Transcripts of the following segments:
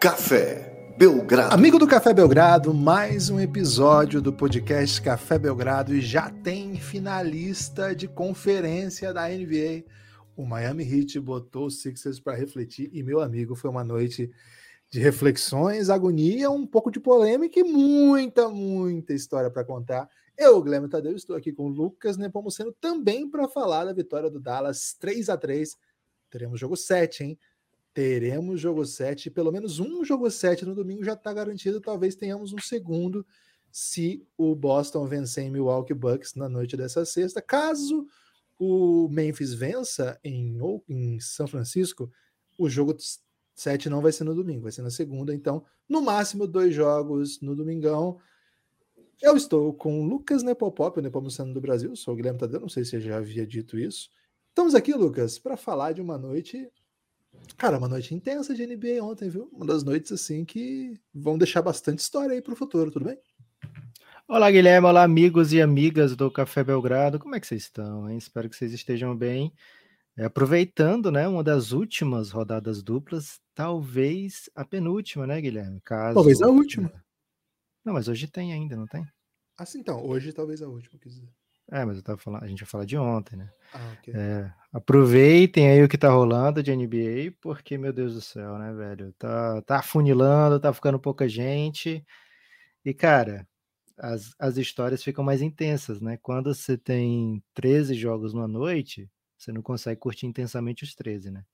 Café Belgrado. Amigo do Café Belgrado, mais um episódio do podcast Café Belgrado e já tem finalista de conferência da NBA. O Miami Heat botou os Sixers para refletir e, meu amigo, foi uma noite de reflexões, agonia, um pouco de polêmica e muita, muita história para contar. Eu, Guilherme Tadeu, estou aqui com o Lucas Nepomuceno também para falar da vitória do Dallas 3 a 3 Teremos jogo 7, hein? Teremos jogo 7, pelo menos um jogo 7 no domingo já está garantido, talvez tenhamos um segundo se o Boston vencer em Milwaukee Bucks na noite dessa sexta. Caso o Memphis vença em, em São Francisco, o jogo 7 não vai ser no domingo, vai ser na segunda. Então, no máximo, dois jogos no domingão. Eu estou com o Lucas Nepopop, o Nepomuceno do Brasil, sou o Guilherme Tadeu, não sei se eu já havia dito isso. Estamos aqui, Lucas, para falar de uma noite Cara, uma noite intensa de NBA ontem, viu? Uma das noites assim que vão deixar bastante história aí para o futuro, tudo bem? Olá, Guilherme. Olá, amigos e amigas do Café Belgrado. Como é que vocês estão? Hein? Espero que vocês estejam bem. É, aproveitando, né, uma das últimas rodadas duplas, talvez a penúltima, né, Guilherme? Caso... Talvez a última. Não, mas hoje tem ainda, não tem? Assim, então, hoje talvez a última, quer dizer. É, mas eu tava falando, a gente vai falar de ontem, né? Ah, okay. é, aproveitem aí o que tá rolando de NBA, porque, meu Deus do céu, né, velho? Tá, tá afunilando, tá ficando pouca gente. E, cara, as, as histórias ficam mais intensas, né? Quando você tem 13 jogos numa noite, você não consegue curtir intensamente os 13, né?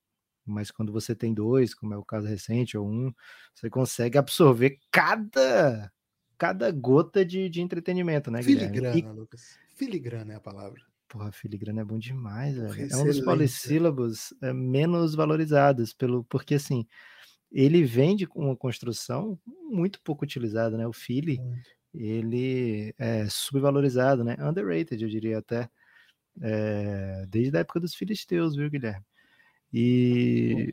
Mas quando você tem dois, como é o caso recente, ou um, você consegue absorver cada cada gota de, de entretenimento, né, Guilherme? Filigrana, e... Lucas. Filigrana é a palavra. Porra, filigrana é bom demais, velho. É um dos polissílabos é, menos valorizados, pelo, porque assim, ele vem com uma construção muito pouco utilizada, né? O Fili, ele é subvalorizado, né? Underrated, eu diria até. É, desde a época dos filisteus, viu, Guilherme? E,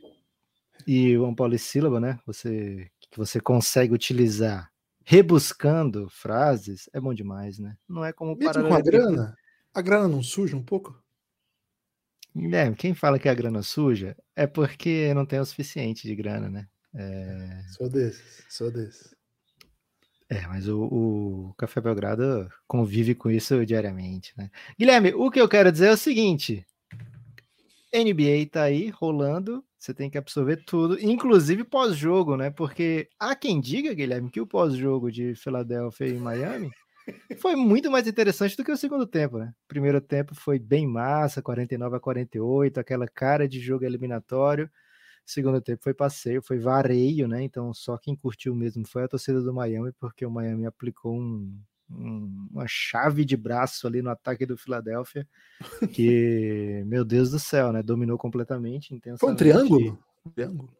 e um polissílabo, né? Você, que você consegue utilizar rebuscando frases, é bom demais, né? Não é como Mesmo com a grana? A grana não suja um pouco? Guilherme, quem fala que a grana suja é porque não tem o suficiente de grana, né? É... Sou desses, sou desses. É, mas o, o, Café Belgrado convive com isso diariamente, né? Guilherme, o que eu quero dizer é o seguinte: NBA tá aí rolando, você tem que absorver tudo, inclusive pós-jogo, né? Porque há quem diga, Guilherme, que o pós-jogo de Filadélfia e Miami foi muito mais interessante do que o segundo tempo, né? O primeiro tempo foi bem massa, 49 a 48, aquela cara de jogo eliminatório. O segundo tempo foi passeio, foi vareio, né? Então só quem curtiu mesmo foi a torcida do Miami, porque o Miami aplicou um, uma chave de braço ali no ataque do Filadélfia, que, meu Deus do céu, né? Dominou completamente. Foi um triângulo? triângulo?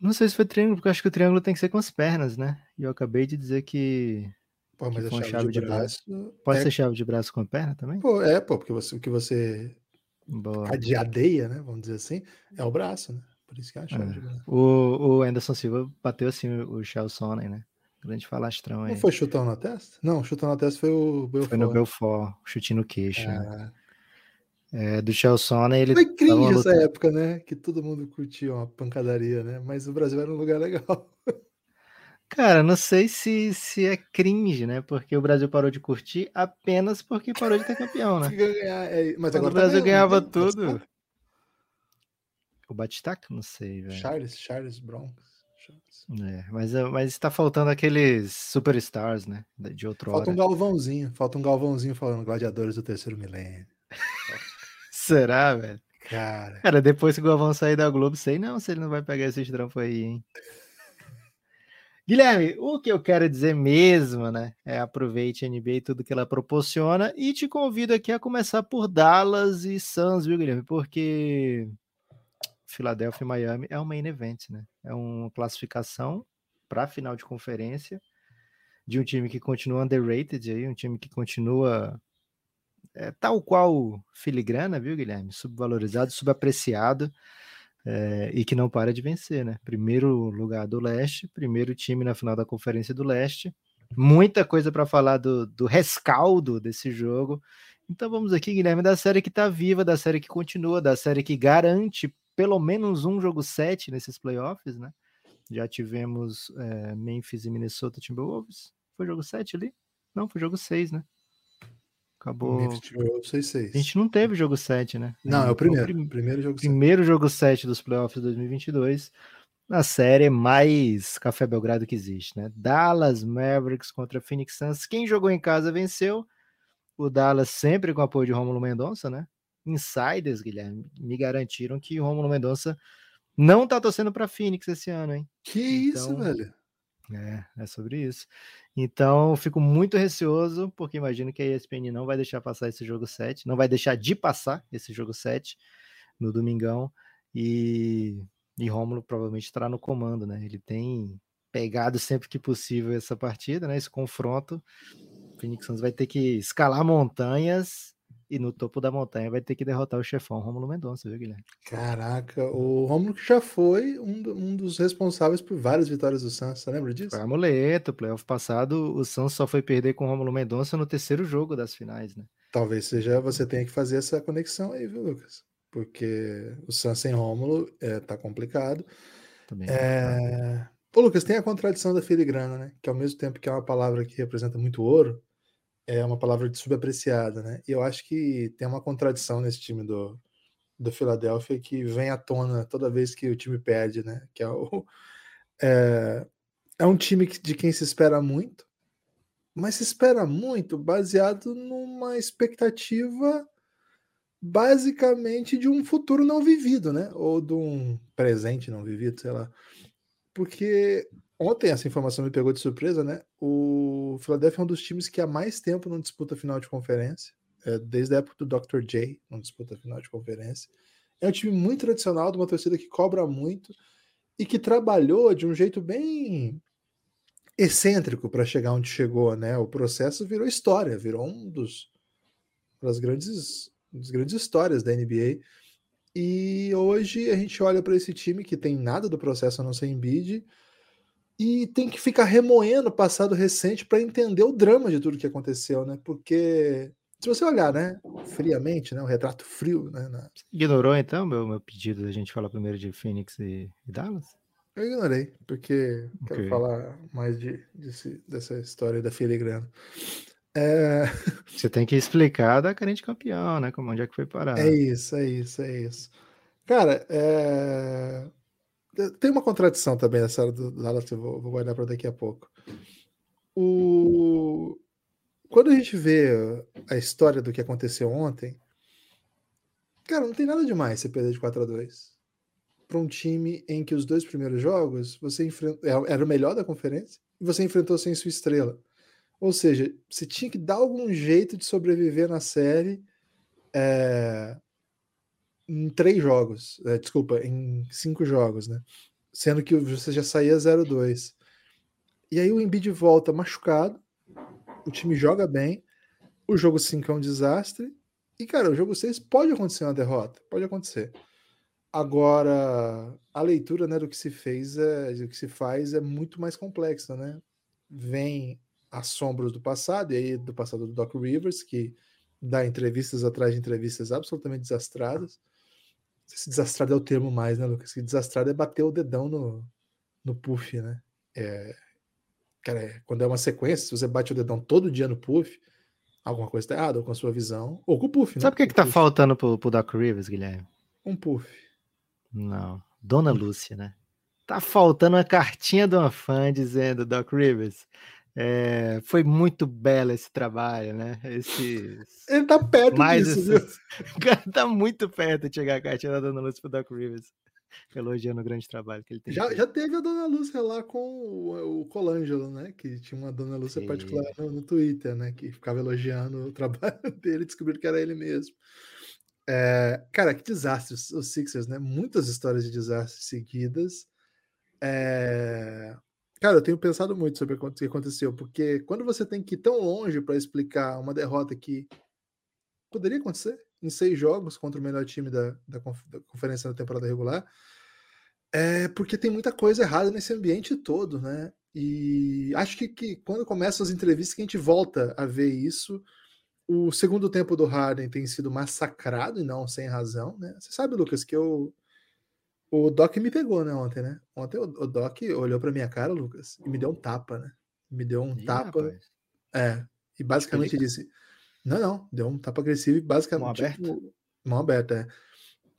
Não sei se foi triângulo, porque eu acho que o triângulo tem que ser com as pernas, né? E eu acabei de dizer que. Pô, mas que a chave, chave, de, braço. braço Pode é... ser chave de braço com a perna também? Pô, é, pô, porque você, o que você Boa. adiadeia, né? Vamos dizer assim, é o braço, né? Por isso que é a chave é. de braço. O, o Anderson Silva bateu assim o, Charles Sonnen, né? Grande falastrão aí. Não foi chutão na testa? Não, chutão na testa foi o Belfort. Foi no Belfort, chute no queixo. Né? É. Né? É, do Chelsea, né? Ele foi cringe essa época, né? Que todo mundo curtia uma pancadaria, né? Mas o Brasil era um lugar legal. Cara, não sei se, se é cringe, né? Porque o Brasil parou de curtir apenas porque parou de ter campeão, né? É, mas agora o tá Brasil tá ganhava tudo. O Batistaca? Não sei, velho. Charles, Charles Bronx. É, mas, eh, mas está faltando aqueles superstars, né? De outro Falta um galvãozinho, falta um galvãozinho falando gladiadores do terceiro milênio. Será, velho? Cara. Cara, depois que o Galvão sair da Globo, sei não se ele não vai pegar esse trampo aí, hein? Guilherme, o que eu quero dizer mesmo, né? É aproveite a NBA e tudo que ela proporciona e te convido aqui a começar por Dallas e Suns, viu, Guilherme? Porque Philadelphia e Miami é um main event, né? É uma classificação para a final de conferência de um time que continua underrated aí, um time que continua é, tal qual filigrana, viu, Guilherme? Subvalorizado, subapreciado é, e que não para de vencer, né? Primeiro lugar do leste, primeiro time na final da Conferência do Leste. Muita coisa para falar do, do rescaldo desse jogo. Então vamos aqui, Guilherme, da série que está viva, da série que continua, da série que garante pelo menos um jogo 7 nesses playoffs, né? Já tivemos é, Memphis e Minnesota Timberwolves. Foi jogo 7 ali? Não, foi jogo 6, né? Acabou. Memphis Timberwolves 6-6. A gente não teve jogo 7, né? Não, é o primeiro. prim- Primeiro jogo 7. primeiro jogo 7 dos playoffs de 2022. Na série mais Café Belgrado que existe, né? Dallas Mavericks contra Phoenix Suns. Quem jogou em casa venceu. O Dallas sempre com apoio de Rômulo Mendonça, né? Insiders, Guilherme, me garantiram que o Rômulo Mendonça não tá torcendo para Phoenix esse ano, hein? Que isso, Então, velho. É, é sobre isso. Então, eu fico muito receoso, porque imagino que a ESPN não vai deixar passar esse jogo 7, não vai deixar de passar esse jogo 7 no domingão. E, e Rômulo provavelmente estará no comando, né? Ele tem pegado sempre que possível essa partida, né? Esse confronto. O Phoenix Suns vai ter que escalar montanhas e no topo da montanha vai ter que derrotar o chefão Rômulo Mendonça, viu, Guilherme? Caraca, o Romulo que já foi um, um dos responsáveis por várias vitórias do Santos, você lembra disso? Foi amuleto, playoff passado, o Suns só foi perder com o Rômulo Mendonça no terceiro jogo das finais, né? Talvez seja você tenha que fazer essa conexão aí, viu, Lucas? Porque o Santos sem Rômulo é, tá complicado. Também. É... Ô, Lucas, tem a contradição da filigrana, né? Que ao mesmo tempo que é uma palavra que representa muito ouro, é uma palavra subapreciada, né? E eu acho que tem uma contradição nesse time do, do Philadelphia que vem à tona toda vez que o time perde, né? Que é o. É, é um time de quem se espera muito, mas se espera muito baseado numa expectativa basicamente de um futuro não vivido, né? Ou de um presente não vivido, sei lá. Porque ontem essa informação me pegou de surpresa, né? O Philadelphia é um dos times que há mais tempo não disputa final de conferência. É, desde a época do Dr. J, não disputa final de conferência. É um time muito tradicional, de uma torcida que cobra muito e que trabalhou de um jeito bem excêntrico para chegar onde chegou, né? O processo virou história, virou um dos das grandes, das grandes histórias da NBA. E hoje a gente olha para esse time que tem nada do processo a não ser Embiid e tem que ficar remoendo o passado recente para entender o drama de tudo que aconteceu, né? Porque se você olhar, né, friamente, né, o retrato frio, né, na- Ignorou então meu, meu pedido da gente falar primeiro de Phoenix e, e Dallas? eu ignorei, porque quero Ok. falar mais de, desse- dessa história da filigrana. É, Você tem que explicar da carente campeão, né? Como onde é que foi parar. É isso, é isso, é isso. Cara, é, tem uma contradição também nessa hora do Dallas, eu vou, vou guardar para daqui a pouco. O... Quando a gente vê a história do que aconteceu ontem, cara, não tem nada demais você perder de 4 a 2 para um time em que os dois primeiros jogos você enfrentou, era o melhor da conferência e você enfrentou sem sua estrela. Ou seja, você tinha que dar algum jeito de sobreviver na série é, em três jogos, é, desculpa, em cinco jogos, né? Sendo que você já saía 0-2. E aí o Embiid volta machucado, o time joga bem, o jogo 5 é um desastre, e cara, o jogo 6 pode acontecer uma derrota, pode acontecer. Agora, a leitura né, do que se fez, é, do que se faz é muito mais complexa, né? Vem assombros do passado, e aí do passado do Doc Rivers, que dá entrevistas atrás de entrevistas absolutamente desastradas. Se desastrado é o termo mais, né, Lucas? Que desastrado é bater o dedão no, no puff, né? É, cara, é, quando é uma sequência, se você bate o dedão todo dia no puff, alguma coisa está errada, ou com a sua visão, ou com o puff, né? Sabe o que, que tá puff. faltando pro, pro Doc Rivers, Guilherme? Um puff. Não. Dona Lúcia, né? Tá faltando uma cartinha de uma fã dizendo, Doc Rivers, é, foi muito belo esse trabalho, né? Esses... Ele tá perto Mais disso, esses... O cara tá muito perto de chegar a cartinha da Dona Lúcia pro Doc Rivers. Elogiando o grande trabalho que ele tem. Já, feito. já teve a Dona Lúcia lá com o, o Colangelo, né? Que tinha uma Dona Lúcia Sim. particular no, no Twitter, né? Que ficava elogiando o trabalho dele e descobriram que era ele mesmo. É, cara, que desastre os- os Sixers, né? Muitas histórias de desastres seguidas. É, Cara, eu tenho pensado muito sobre o que aconteceu, porque quando você tem que ir tão longe para explicar uma derrota que poderia acontecer em seis jogos contra o melhor time da, da, da conferência na temporada regular, é porque tem muita coisa errada nesse ambiente todo, né? E acho que, que quando começam as entrevistas que a gente volta a ver isso, o segundo tempo do Harden tem sido massacrado e não sem razão, né? Você sabe, Lucas, que eu O Doc me pegou, né, ontem, né? Ontem o, o Doc olhou pra minha cara, Lucas, e me deu um tapa, né? Me deu um Ih, tapa. rapaz. É. E basicamente disse. Não, não, deu um tapa agressivo e basicamente. Mão tipo, mão aberta, é.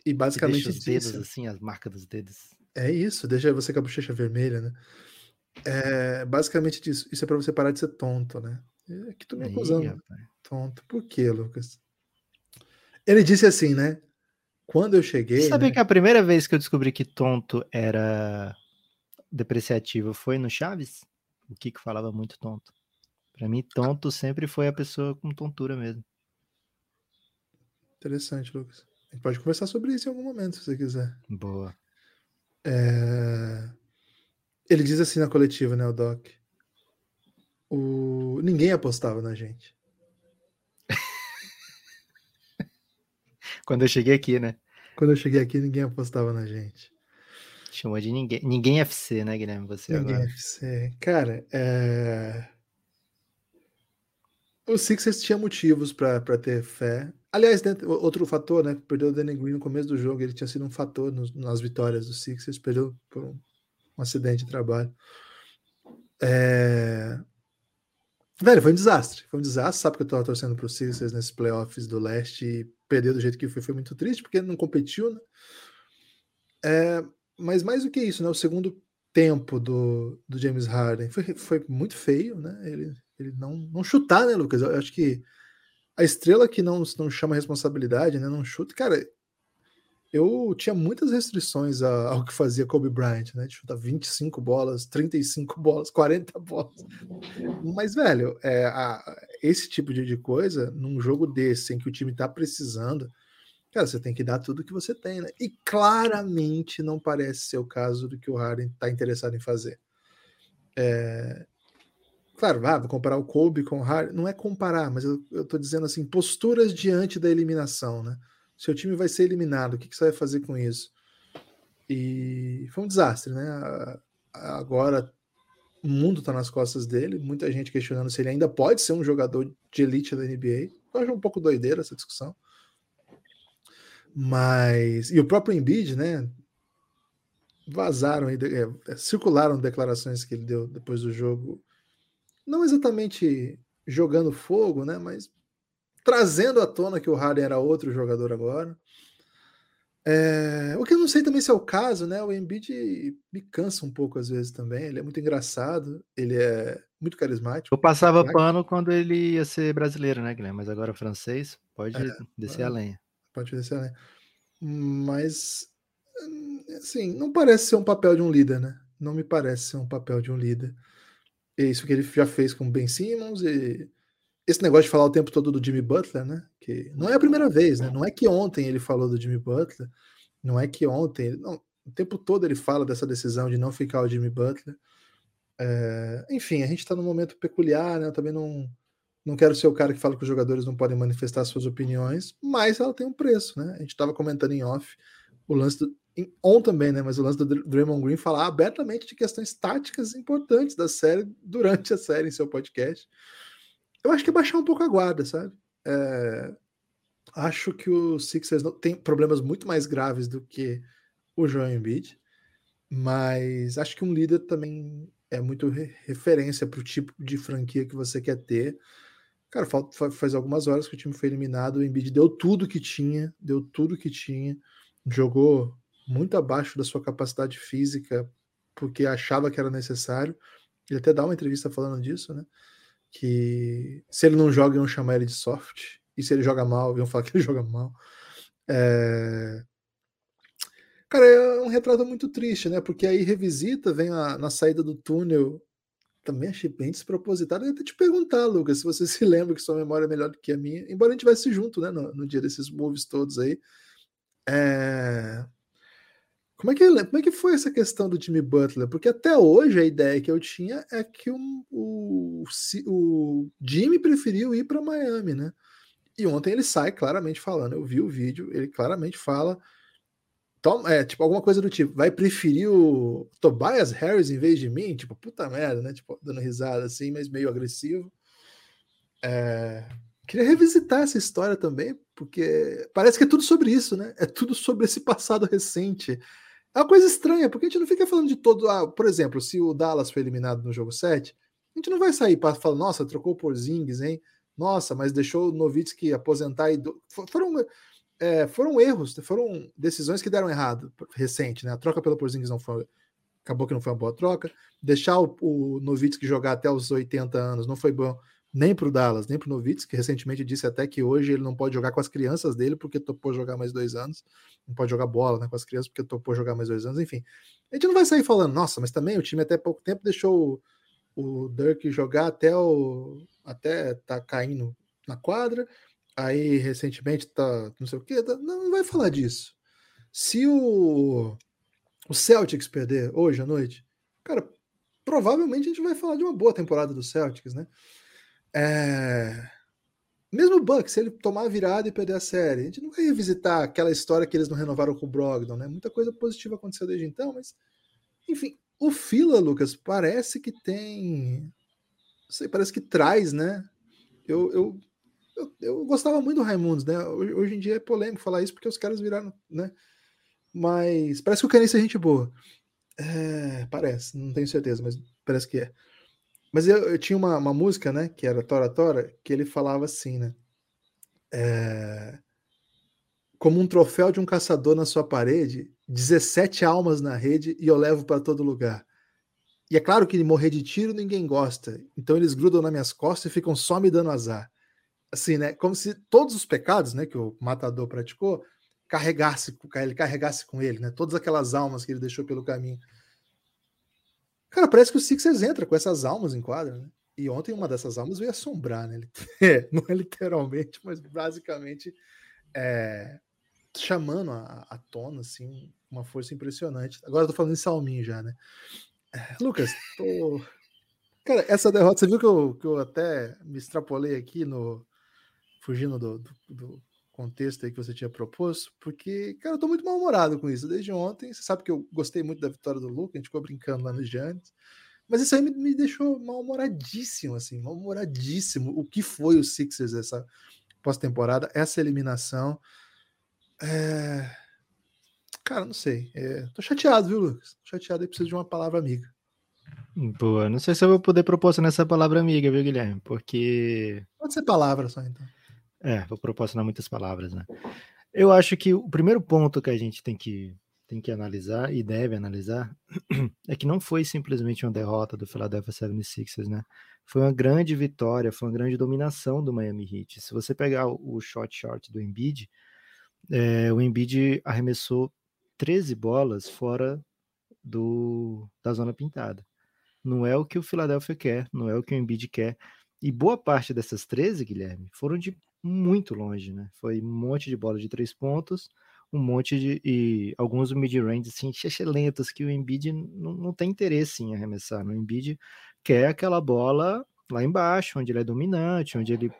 E basicamente deixa os dedos disse. assim, as marcas dos dedos. É isso, deixa você com a bochecha vermelha, né? É, basicamente disso. Isso é pra você parar de ser tonto, né? É que tu me Ih, acusando. rapaz. Tonto. Por quê, Lucas? Ele disse assim, né? Quando eu cheguei. Você sabia né? que a primeira vez que eu descobri que tonto era depreciativo foi no Chaves? O Kiko falava muito tonto. Pra mim, tonto sempre foi a pessoa com tontura mesmo. Interessante, Lucas. A gente pode conversar sobre isso em algum momento, se você quiser. Boa. É, Ele diz assim na coletiva, né, o Doc? O... Ninguém apostava na gente. Quando eu cheguei aqui, né? Quando eu cheguei aqui, ninguém apostava na gente. Chamou de ninguém. Ninguém FC, né, Guilherme? Você Ninguém agora. FC. Cara, é... o Sixers tinha motivos para ter fé. Aliás, dentro- outro fator, né? Perdeu o Danny Green no começo do jogo. Ele tinha sido um fator nos- nas vitórias do Sixers. Perdeu por um, um acidente de trabalho. É... Velho, foi um desastre. Foi um desastre. Sabe que eu tava torcendo pro Sixers nesses playoffs do leste e perder do jeito que foi. Foi muito triste, porque não competiu, né? É, Mas mais do que isso, né? O segundo tempo do, do James Harden foi, foi muito feio, né? Ele, ele não, não chutar, né, Lucas? Eu acho que a estrela que não, não chama responsabilidade, né? Não chuta. Cara, eu tinha muitas restrições ao que fazia Kobe Bryant, né? De chutar 25 bolas, 35 bolas, 40 bolas. Mas, velho, é, a- esse tipo de, coisa, num jogo desse, em que o time tá precisando, cara, você tem que dar tudo que você tem, né? E claramente não parece ser o caso do que o Harden tá interessado em fazer. É, Claro, ah, vou comparar o Kobe com o Harden. Não é comparar, mas eu tô dizendo assim, posturas diante da eliminação, né? Seu time vai ser eliminado, o que, que você vai fazer com isso? E foi um desastre, né? Agora o mundo tá nas costas dele, muita gente questionando se ele ainda pode ser um jogador de elite da NBA. Eu acho um pouco doideira essa discussão. Mas. E o próprio Embiid, né? Vazaram, aí, é, circularam declarações que ele deu depois do jogo não exatamente jogando fogo, né? Mas trazendo à tona que o Harden era outro jogador agora. É, o que eu não sei também se é o caso, né? O Embiid me cansa um pouco às vezes também. Ele é muito engraçado, ele é muito carismático. Eu passava Craque. pano quando ele ia ser brasileiro, né, Guilherme? Mas agora francês, pode É, descer é. a lenha. Pode descer, né? Mas hum, assim, não parece ser um papel de um líder, né? Não me parece ser um papel de um líder. É isso que ele já fez com o Ben Simmons e esse negócio de falar o tempo todo do Jimmy Butler, né? Que não é a primeira vez, né? Não é que ontem ele falou do Jimmy Butler, não é que ontem, não, o tempo todo ele fala dessa decisão de não ficar o Jimmy Butler. É, enfim, a gente está num momento peculiar, né? Eu também não não quero ser o cara que fala que os jogadores não podem manifestar suas opiniões, mas ela tem um preço, né? A gente estava comentando em off o lance do em on também, né? Mas o lance do Dr- Draymond Green falar abertamente de questões táticas importantes da série durante a série em seu podcast. Eu acho que é baixar um pouco a guarda, sabe? É, acho que o Sixers tem problemas muito mais graves do que o Joel Embiid, mas acho que um líder também é muito re- referência para o tipo de franquia que você quer ter. Cara, faz algumas horas que o time foi eliminado, o Embiid deu tudo que tinha, deu tudo que tinha, jogou muito abaixo da sua capacidade física, porque achava que era necessário. Ele até dá uma entrevista falando disso, né? Que se ele não joga, iam chamar ele de soft, e se ele joga mal, iam falar que ele joga mal. É... Cara, é um retrato muito triste, né? Porque aí revisita, vem a- na saída do túnel. Também achei bem despropositado. Eu ia até te perguntar, Lucas, se você se lembra que sua memória é melhor do que a minha, embora a gente tivesse junto, né? No, no dia desses moves todos aí. É... Como, é que, como é que foi essa questão do Jimmy Butler? Porque até hoje a ideia que eu tinha é que o, o, Jimmy preferiu ir para Miami, né? E ontem ele sai claramente falando. Eu vi o vídeo, ele claramente fala. Toma, é, tipo, alguma coisa do tipo, vai preferir o Tobias Harris em vez de mim? Tipo, puta merda, né? Tipo, dando risada assim, mas meio agressivo. É, Queria revisitar essa história também, porque parece que é tudo sobre isso, né? É tudo sobre esse passado recente. É uma coisa estranha, porque a gente não fica falando de todo. Ah, por exemplo, se o Dallas foi eliminado no jogo 7, a gente não vai sair para falar, nossa, trocou por Zings, hein? Nossa, mas deixou o Novitsky aposentar e. Foram, é, foram erros, foram decisões que deram errado recente, né? A troca pelo Porzingis não foi. Acabou que não foi uma boa troca. Deixar o, o Novitsky jogar até os 80 anos não foi bom nem para o Dallas, nem para o Novitz, que recentemente disse até que hoje ele não pode jogar com as crianças dele porque topou jogar mais dois anos, não pode jogar bola né, com as crianças porque topou jogar mais dois anos, enfim. A gente não vai sair falando, nossa, mas também o time até pouco tempo deixou o, o Dirk jogar até o até tá caindo na quadra, aí recentemente tá não sei o que, tá, não, não vai falar disso. Se o, o Celtics perder hoje à noite, cara, provavelmente a gente vai falar de uma boa temporada do Celtics, né? É... Mesmo o Bucks, se ele tomar a virada e perder a série, a gente não vai revisitar aquela história que eles não renovaram com o Brogdon, né? Muita coisa positiva aconteceu desde então, mas enfim, o Fila, Lucas, parece que tem. Não sei, parece que traz, né? Eu, eu, eu, eu gostava muito do Raimundos, né? Hoje, em dia é polêmico falar isso porque os caras viraram, né? Mas parece que o Canice é gente boa. É, parece, não tenho certeza, mas parece que é. Mas eu, eu tinha uma, uma, música, né, que era Tora Tora, que ele falava assim, né? É, como um troféu de um caçador na sua parede, 17 almas na rede e eu levo para todo lugar. E é claro que morrer de tiro ninguém gosta, então eles grudam nas minhas costas e ficam só me dando azar. Assim, né? Como se todos os pecados, né, que o matador praticou, carregasse, ele carregasse com ele, né? Todas aquelas almas que ele deixou pelo caminho. Cara, parece que o Sixers entra com essas almas em quadra, né? E ontem uma dessas almas veio assombrar, né? É, não é literalmente, mas basicamente é, chamando a, a tona, assim, uma força impressionante. Agora eu tô falando em salminho já, né? É, Lucas, tô... Cara, essa derrota, você viu que eu, que eu até me extrapolei aqui no. Fugindo do, do, do contexto aí que você tinha proposto, porque, cara, eu tô muito mal-humorado com isso. Desde ontem, você sabe que eu gostei muito da vitória do Luca, a gente ficou brincando lá no Giannis, mas isso aí me, me deixou mal-humoradíssimo, assim, mal-humoradíssimo. O que foi o Sixers essa pós-temporada, essa eliminação. É... Cara, não sei. É... Tô chateado, viu, Lucas? Tô chateado e preciso de uma palavra amiga. Boa, não sei se eu vou poder propor nessa palavra amiga, viu, Guilherme? Porque. Pode ser palavra só, então. É, vou proporcionar muitas palavras, né? Eu acho que o primeiro ponto que a gente tem que, tem que analisar e deve analisar é que não foi simplesmente uma derrota do Philadelphia 76ers, né? Foi uma grande vitória, foi uma grande dominação do Miami Heat. Se você pegar o short short do Embiid, é, o Embiid arremessou 13 bolas fora do, da zona pintada. Não é o que o Philadelphia quer, não é o que o Embiid quer. E boa parte dessas 13, Guilherme, foram de muito longe, né? Foi um monte de bola de três pontos, um monte de. e alguns mid-range assim, lentos que o Embiid não, não tem interesse em arremessar. Né? Embiid quer aquela bola lá embaixo, onde ele é dominante, onde ele,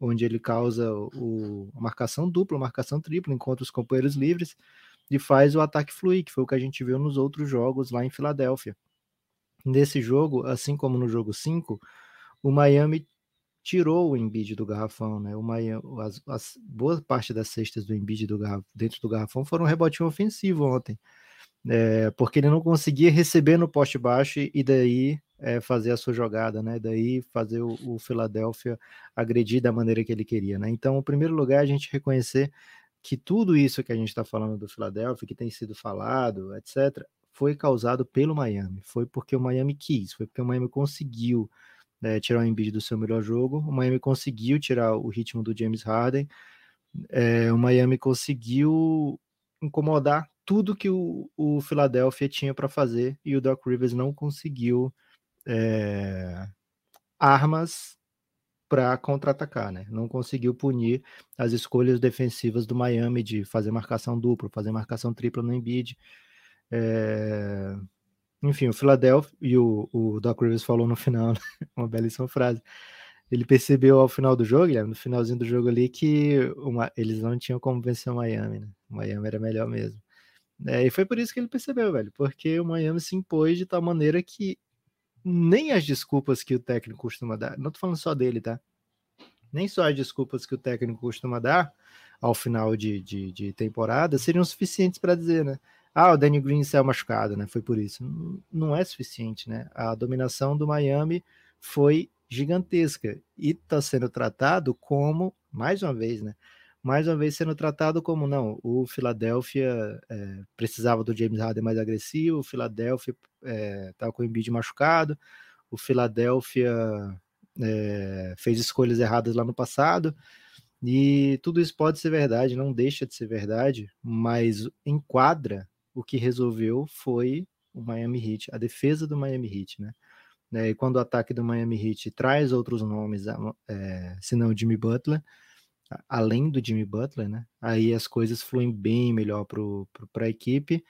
onde ele causa o, a marcação dupla, a marcação tripla, encontra os companheiros livres e faz o ataque fluir, que foi o que a gente viu nos outros jogos lá em Filadélfia. Nesse jogo, assim como no jogo 5, o Miami tirou o Embiid do garrafão, né? Miami, as, as, boa parte das cestas do Embiid do garraf, dentro do garrafão foram um rebotinho ofensivo ontem, é, porque ele não conseguia receber no poste baixo e daí é, fazer a sua jogada, né? Daí fazer o, o Philadelphia agredir da maneira que ele queria, né? Então, em primeiro lugar, a gente reconhecer que tudo isso que a gente está falando do Philadelphia, que tem sido falado, etc., foi causado pelo Miami. Foi porque o Miami quis, foi porque o Miami conseguiu né, tirar o Embiid do seu melhor jogo. O Miami conseguiu tirar o ritmo do James Harden. É, o Miami conseguiu incomodar tudo que o, o Philadelphia tinha para fazer e o Doc Rivers não conseguiu é, armas para contra-atacar, né? Não conseguiu punir as escolhas defensivas do Miami de fazer marcação dupla, fazer marcação tripla no Embiid. É, enfim, o Philadelphia, e o, o Doc Rivers falou no final, né, uma belíssima frase. Ele percebeu ao final do jogo, no finalzinho do jogo ali, que uma, eles não tinham como vencer o Miami, né? O Miami era melhor mesmo. É, e foi por isso que ele percebeu, velho, porque o Miami se impôs de tal maneira que nem as desculpas que o técnico costuma dar, não tô falando só dele, tá? Nem só as desculpas que o técnico costuma dar ao final de, de, de temporada seriam suficientes para dizer, né? Ah, o Danny Green saiu machucado, né? Foi por isso. Não é suficiente, né? A dominação do Miami foi gigantesca e está sendo tratado como, mais uma vez, né? Mais uma vez sendo tratado como não, o Philadelphia é, precisava do James Harden mais agressivo, o Philadelphia estava é, com o Embiid machucado, o Philadelphia é, fez escolhas erradas lá no passado, e tudo isso pode ser verdade, não deixa de ser verdade, mas enquadra o que resolveu foi o Miami Heat, a defesa do Miami Heat, né? né? E quando o ataque do Miami Heat traz outros nomes, é, senão Jimmy Butler, além do Jimmy Butler, né? Aí as coisas fluem bem melhor para a equipe.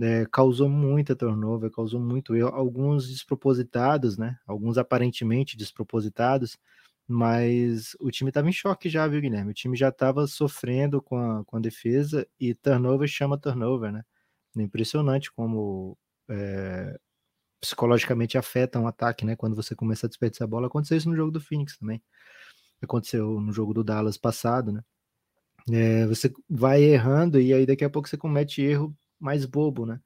É, causou muita turnover, causou muito erro, alguns despropositados, né? Alguns aparentemente despropositados, mas o time estava em choque já, viu, Guilherme? O time já estava sofrendo com a, com a defesa e turnover chama turnover, né? Impressionante como é, psicologicamente afeta um ataque, né? Quando você começa a desperdiçar a bola. Aconteceu isso no jogo do Phoenix também. Aconteceu no jogo do Dallas passado, né? É, você vai errando e aí daqui a pouco você comete erro mais bobo, né?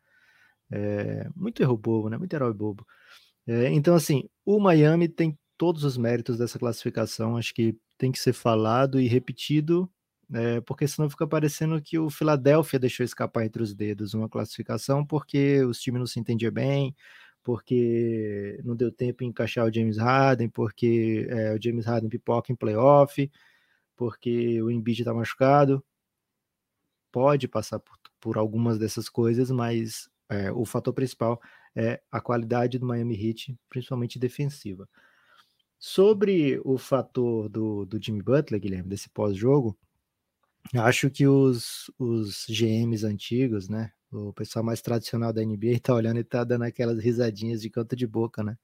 É, muito erro bobo, né? Muito herói bobo. É, então, assim, o Miami tem todos os méritos dessa classificação, acho que tem que ser falado e repetido, é, porque senão fica parecendo que o Philadelphia deixou escapar entre os dedos uma classificação porque os times não se entendiam bem, porque não deu tempo em encaixar o James Harden, porque é, o James Harden pipoca em playoff, porque o Embiid está machucado. Pode passar por, por, algumas dessas coisas, mas é, o fator principal é a qualidade do Miami Heat, principalmente defensiva. Sobre o fator do, do Jimmy Butler, Guilherme, desse pós-jogo, acho que os, os GMs antigos, né? O pessoal mais tradicional da NBA tá olhando e tá dando aquelas risadinhas de canto de boca, né?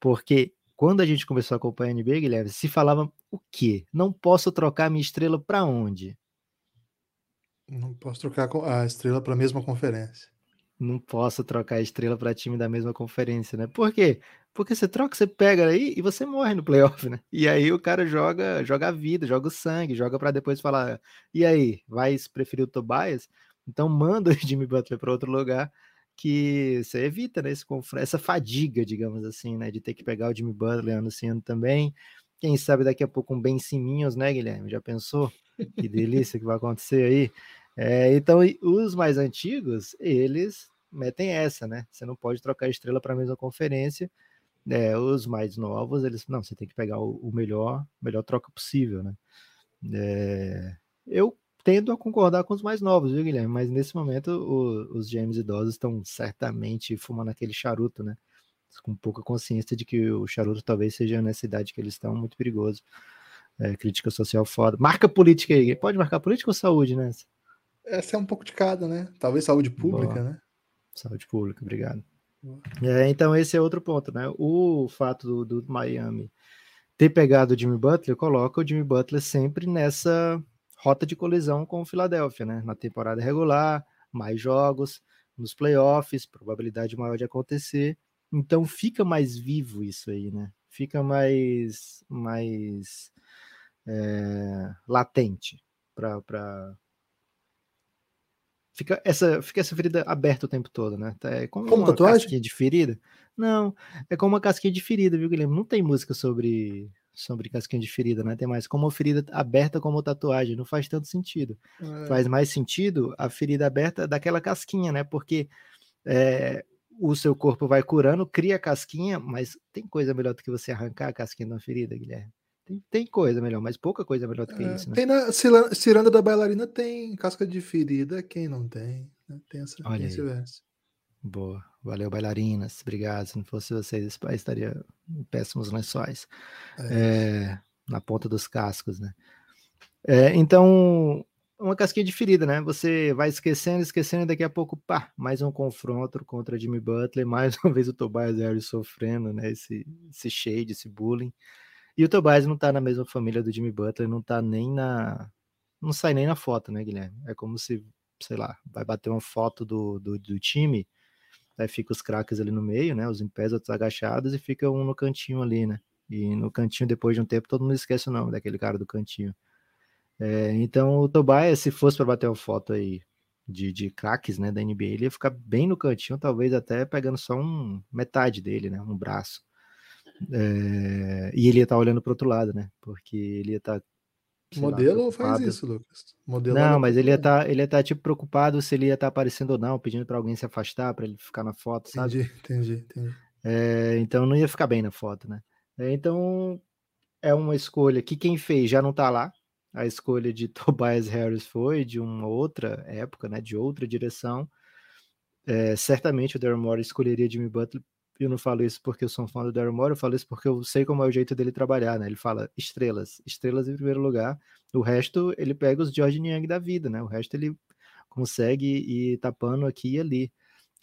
Porque quando a gente começou a acompanhar a NBA, Guilherme, se falava o quê? Não posso trocar minha estrela para onde? Não posso trocar a estrela para a mesma conferência. Não posso trocar a estrela para time da mesma conferência, né? Por quê? Porque você troca, você pega aí e você morre no playoff, né? E aí o cara joga, joga a vida, joga o sangue, joga para depois falar: "E aí, vai preferir o Tobias?" Então manda o Jimmy Butler para outro lugar que você evita né, esse, essa fadiga, digamos assim, né, de ter que pegar o Jimmy Butler anunciando também. Quem sabe daqui a pouco um Ben Siminhos, né, Guilherme? Já pensou? Que delícia que vai acontecer aí. É, então, os mais antigos, eles metem essa, né? Você não pode trocar estrela para a mesma conferência é, os mais novos, eles, não, você tem que pegar o, o melhor, melhor troca possível, né? É, eu tendo a concordar com os mais novos, viu, Guilherme? Mas nesse momento o, os gêmeos idosos estão certamente fumando aquele charuto, né? Com pouca consciência de que o charuto talvez seja nessa idade que eles estão muito perigoso. É, crítica social foda. Marca política aí. Pode marcar política ou saúde, né? Essa é um pouco de cada, né? Talvez saúde pública, Boa. né? Saúde pública, obrigado. É, então esse é outro ponto, né? O fato do, do, Miami ter pegado o Jimmy Butler coloca o Jimmy Butler sempre nessa rota de colisão com o Philadelphia, né? Na temporada regular, mais jogos, nos playoffs, probabilidade maior de acontecer. Então fica mais vivo isso aí, né? Fica mais, mais é, latente para fica essa, fica essa ferida aberta o tempo todo, né? É como, como uma tatuagem? casquinha de ferida. Não, é como uma casquinha de ferida, viu, Guilherme? Não tem música sobre sobre casquinha de ferida, né? Tem mais como uma ferida aberta como tatuagem, não faz tanto sentido. É. Faz mais sentido a ferida aberta daquela casquinha, né? Porque é, o seu corpo vai curando, cria casquinha, mas tem coisa melhor do que você arrancar a casquinha de uma ferida, Guilherme. Tem, tem coisa melhor, mas pouca coisa melhor do que é, isso. Né? Tem na ciranda da bailarina, tem casca de ferida, quem não tem? Né? Tem essa Olha. Boa, valeu, bailarinas, obrigado. Se não fosse vocês, esse país estaria em péssimos lençóis é. É, na ponta dos cascos, né? É, então, uma casquinha de ferida, né? Você vai esquecendo, esquecendo, e daqui a pouco, pá, mais um confronto contra Jimmy Butler, mais uma vez o Tobias Harris sofrendo, né? Esse, esse shade, esse bullying. E o Tobias não tá na mesma família do Jimmy Butler, não tá nem na. Não sai nem na foto, né, Guilherme? É como se, sei lá, vai bater uma foto do, do, do time, aí fica os craques ali no meio, né? Os em pés, outros agachados, e fica um no cantinho ali, né? E no cantinho, depois de um tempo, todo mundo esquece o nome daquele cara do cantinho. É, então, o Tobias, se fosse para bater uma foto aí de, de craques né, da NBA, ele ia ficar bem no cantinho, talvez até pegando só um metade dele, né, um braço. É, e ele ia estar tá olhando para outro lado, né? Porque ele ia estar. Tá, modelo lá, faz isso, Lucas. Modelo não, mas ele ia estar, tá, ele ia estar tipo preocupado se ele ia estar aparecendo ou não, pedindo para alguém se afastar para ele ficar na foto, sabe? Entendi, entendi, entendi. É, então não ia ficar bem na foto, né? É, então é uma escolha que quem fez já não está lá. A escolha de Tobias Harris foi de uma outra época, né? De outra direção. Certamente o Darren Moore escolheria Jimmy Butler eu não falo isso porque eu sou um fã do Daryl Morey, eu falo isso porque eu sei como é o jeito dele trabalhar, né? Ele fala estrelas, estrelas em primeiro lugar. O resto ele pega os George Young da vida, né? O resto ele consegue ir tapando aqui e ali.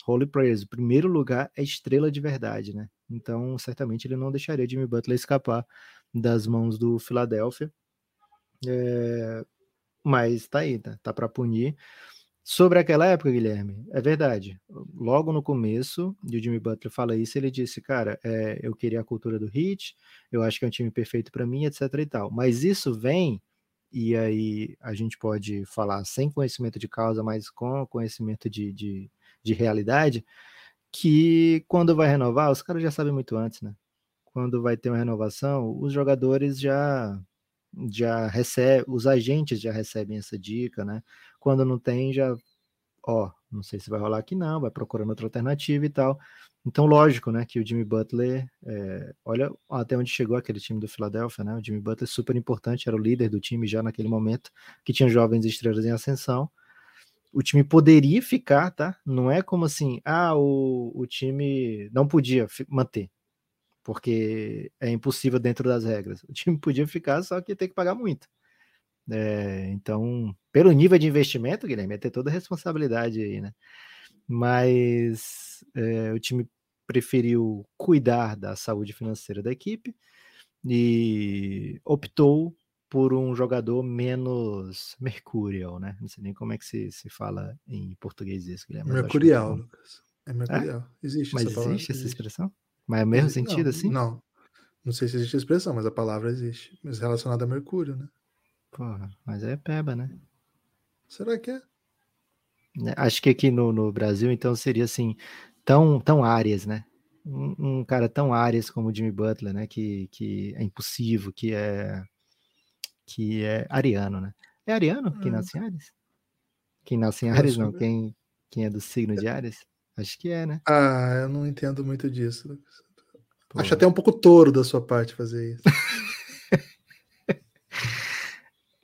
Holy Prayers, o primeiro lugar é estrela de verdade, né? Então, certamente ele não deixaria Jimmy Butler escapar das mãos do Philadelphia. É... Mas tá aí, tá, tá para punir. Sobre aquela época, Guilherme, é verdade. Logo no começo, o Jimmy Butler fala isso, ele disse, cara, é, eu queria a cultura do Heat, eu acho que é um time perfeito para mim, etc e tal. Mas isso vem, e aí a gente pode falar sem conhecimento de causa, mas com conhecimento de, de, de realidade, que quando vai renovar, os caras já sabem muito antes, né? Quando vai ter uma renovação, os jogadores já já recebe, os agentes já recebem essa dica, né? Quando não tem, já, ó, não sei se vai rolar aqui não, vai procurando outra alternativa e tal. Então, lógico, né, que o Jimmy Butler, é, olha até onde chegou aquele time do Philadelphia, né? O Jimmy Butler super importante, era o líder do time já naquele momento, que tinha jovens estrelas em ascensão. O time poderia ficar, tá? Não é como assim, ah, o, o time não podia manter porque é impossível dentro das regras. O time podia ficar, só que tem que pagar muito. É, então, pelo nível de investimento, Guilherme, ia ter toda a responsabilidade aí, né? Mas é, o time preferiu cuidar da saúde financeira da equipe e optou por um jogador menos mercurial, né? Não sei nem como é que se, se fala em português isso, Guilherme. Mercurial, Lucas. É mercurial. É? Existe Mas essa existe essa expressão? Mas é o mesmo existe, sentido, não, assim? Não. Não sei se existe a expressão, mas a palavra existe. Mas relacionada a Mercúrio, né? Porra, mas é peba, né? Será que é? Né, acho que aqui no, no Brasil, então, seria assim, tão, tão áreas, né? Um, um, cara tão áreas como o Jimmy Butler, né? Que, que é impulsivo, que é que é ariano, né? É ariano quem hum. nasce em Ares? Quem nasce em Ares, não. Quem, quem é do signo de Ares? Acho que é, né? Ah, eu não entendo muito disso. Pô. Acho até um pouco touro da sua parte fazer isso.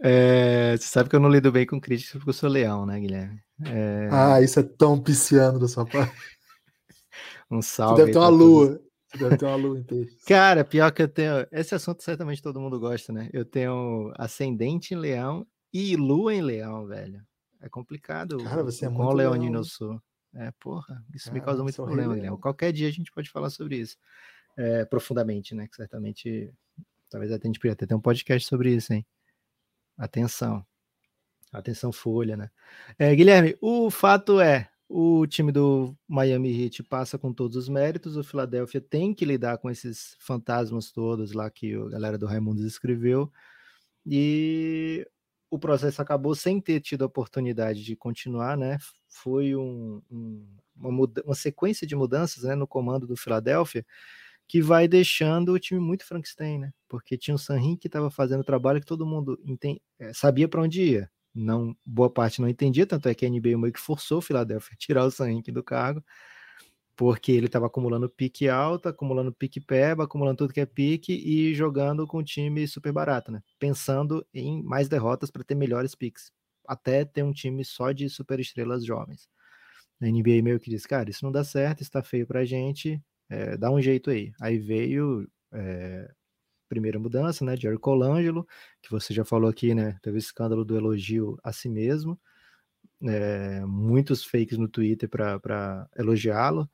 é, você sabe que eu não lido bem com críticas porque eu sou leão, né, Guilherme? É... Ah, isso é tão pisciano da sua parte. um salve. Você deve ter uma lua. Você deve ter uma lua em peixe. Cara, pior que eu tenho. Esse assunto certamente todo mundo gosta, né? Eu tenho ascendente em leão e lua em leão, velho. É complicado. Cara, você é muito. Qual leonino eu sou? É, porra, isso me causa muito problema, Guilherme. Qualquer dia a gente pode falar sobre isso é, profundamente, né? Que certamente, talvez até a gente podia ter um podcast sobre isso, hein? Atenção. Atenção, Folha, né? É, Guilherme, o fato é, o time do Miami Heat passa com todos os méritos, o Philadelphia tem que lidar com esses fantasmas todos lá que a galera do Raimundo escreveu, e o processo acabou sem ter tido a oportunidade de continuar, né? Foi um, um, uma, uma, sequência de mudanças né, no comando do Philadelphia que vai deixando o time muito Frankenstein, né? Porque tinha o Sanrin que estava fazendo o trabalho que todo mundo entende, eh, sabia para onde ia. Não, boa parte não entendia, tanto é que a NBA meio que forçou o Philadelphia a tirar o Sanrin do cargo porque ele estava acumulando pique alta, acumulando pique peba, acumulando tudo que é pique e jogando com um time super barato, né? Pensando em mais derrotas para ter melhores piques, até ter um time só de super estrelas jovens. A NBA meio que disse, cara, isso não dá certo, está feio pra gente, é, dá um jeito aí. Aí veio é, primeira mudança, né, de Colangelo, que você já falou aqui, né, teve o escândalo do elogio a si mesmo, é, muitos fakes no Twitter para elogiá-lo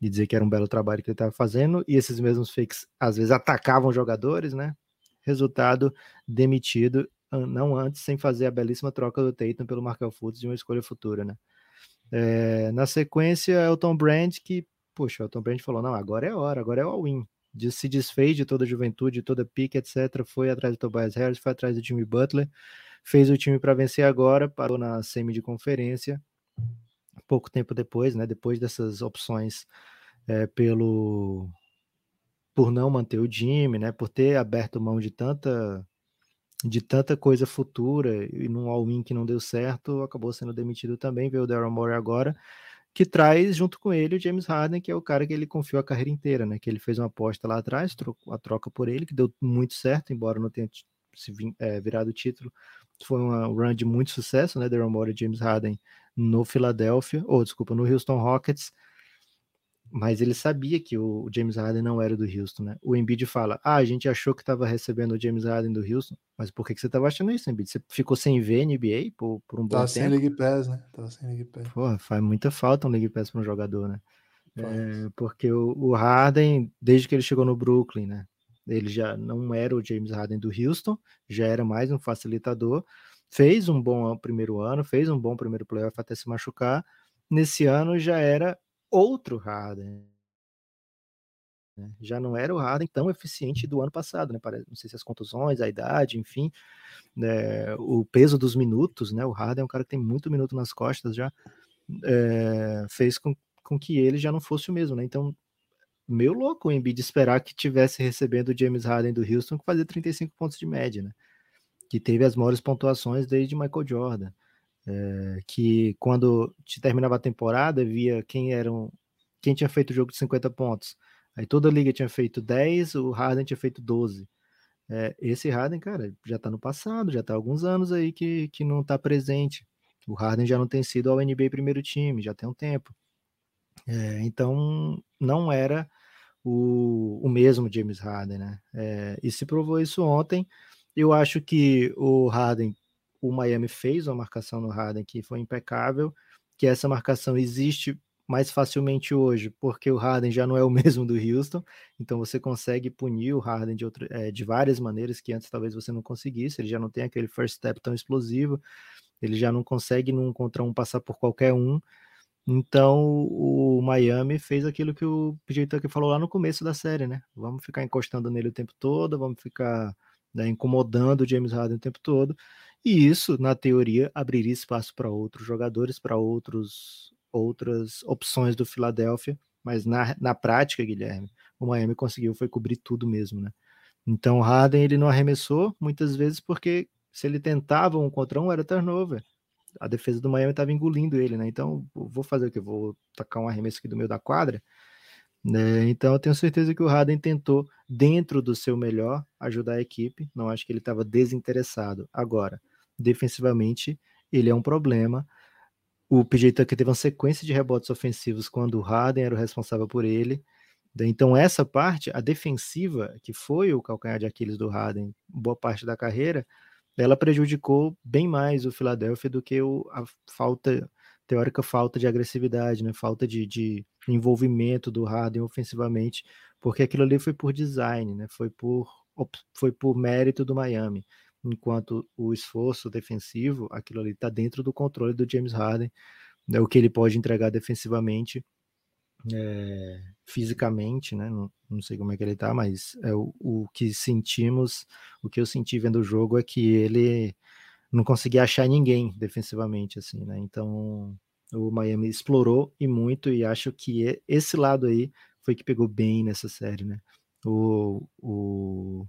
e dizer que era um belo trabalho que ele estava fazendo, e esses mesmos fakes às vezes atacavam jogadores, né? Resultado, demitido, não antes, sem fazer a belíssima troca do Tatum pelo Markel Fultz de uma escolha futura, né? É, na sequência, é o Tom Brand, que, puxa, o Tom Brand falou, não, agora é a hora, agora é o all-in. Se desfez de toda a juventude, de toda a pique, etc. Foi atrás do Tobias Harris, foi atrás do Jimmy Butler, fez o time para vencer agora, parou na semi de conferência pouco tempo depois, né? Depois dessas opções é, pelo por não manter o Jimmy, né? Por ter aberto mão de tanta de tanta coisa futura e num all-in que não deu certo, acabou sendo demitido também. Veio o Daryl Morey agora, que traz junto com ele o James Harden, que é o cara que ele confiou a carreira inteira, né? Que ele fez uma aposta lá atrás, trocou a troca por ele, que deu muito certo, embora não tenha se é, virado o título. Foi uma run de muito sucesso, né? Daryl Morey e James Harden no Philadelphia, ou desculpa, no Houston Rockets mas ele sabia que o James Harden não era do Houston, né? O Embiid fala: Ah, a gente achou que estava recebendo o James Harden do Houston, mas por que, que você estava achando isso, Embiid? Você ficou sem ver NBA por, por um bom tava tempo? sem League Pass, né? Tava sem League Pass. Porra, faz muita falta um League Pass para um jogador, né? É, porque o, o, Harden, desde que ele chegou no Brooklyn, né? Ele já não era o James Harden do Houston, já era mais um facilitador. Fez um bom primeiro ano, fez um bom primeiro playoff até se machucar. Nesse ano já era outro Harden. Né? Já não era o Harden tão eficiente do ano passado, né? Não sei se as contusões, a idade, enfim, né? o peso dos minutos, né? O Harden é um cara que tem muito minuto nas costas já, é, fez com, com que ele já não fosse o mesmo, né? Então, meio louco o Embiid esperar que tivesse recebendo o James Harden do Houston que fazia 35 pontos de média, né? Que teve as maiores pontuações desde Michael Jordan. É, que quando te terminava a temporada, via quem eram quem tinha feito o jogo de 50 pontos. Aí toda a liga tinha feito 10, o Harden tinha feito 12. É, esse Harden, cara, já tá no passado, já tá há alguns anos aí que, que não tá presente. O Harden já não tem sido ao NBA primeiro time, já tem um tempo. É, então, não era o, o mesmo James Harden, né? É, e se provou isso ontem. Eu acho que o Harden o Miami fez uma marcação no Harden que foi impecável, que essa marcação existe mais facilmente hoje, porque o Harden já não é o mesmo do Houston, então você consegue punir o Harden de, outra, é, de várias maneiras que antes talvez você não conseguisse, ele já não tem aquele first step tão explosivo, ele já não consegue num contra um passar por qualquer um, então o Miami fez aquilo que o PJ Tucker falou lá no começo da série, né? Vamos ficar encostando nele o tempo todo, vamos ficar né, incomodando o James Harden o tempo todo, e isso, na teoria, abriria espaço para outros jogadores, para outros outras opções do Philadelphia, mas na, na prática, Guilherme, o Miami conseguiu foi cobrir tudo mesmo, né? Então o Harden ele não arremessou muitas vezes porque se ele tentava um contra um era turnover. A defesa do Miami estava engolindo ele, né? Então vou fazer o que? Vou tacar um arremesso aqui do meio da quadra. Né? Então eu tenho certeza que o Harden tentou, dentro do seu melhor, ajudar a equipe. Não acho que ele estava desinteressado. Agora, defensivamente, ele é um problema. O PJ Tucker teve uma sequência de rebotes ofensivos quando o Harden era o responsável por ele. Então, essa parte, a defensiva, que foi o calcanhar de Aquiles do Harden boa parte da carreira, ela prejudicou bem mais o Philadelphia do que o, a falta, teórica falta de agressividade, né? falta de, de envolvimento do Harden ofensivamente, porque aquilo ali foi por design, né? foi, por, foi por mérito do Miami enquanto o esforço defensivo, aquilo ali está dentro do controle do James Harden, né, o que ele pode entregar defensivamente, é, fisicamente, né? Não, não, sei como é que ele está, mas é o, o que sentimos, o que eu senti vendo o jogo é que ele não conseguia achar ninguém defensivamente, assim, né? Então o Miami explorou e muito, e acho que esse lado aí foi que pegou bem nessa série, né? O, o,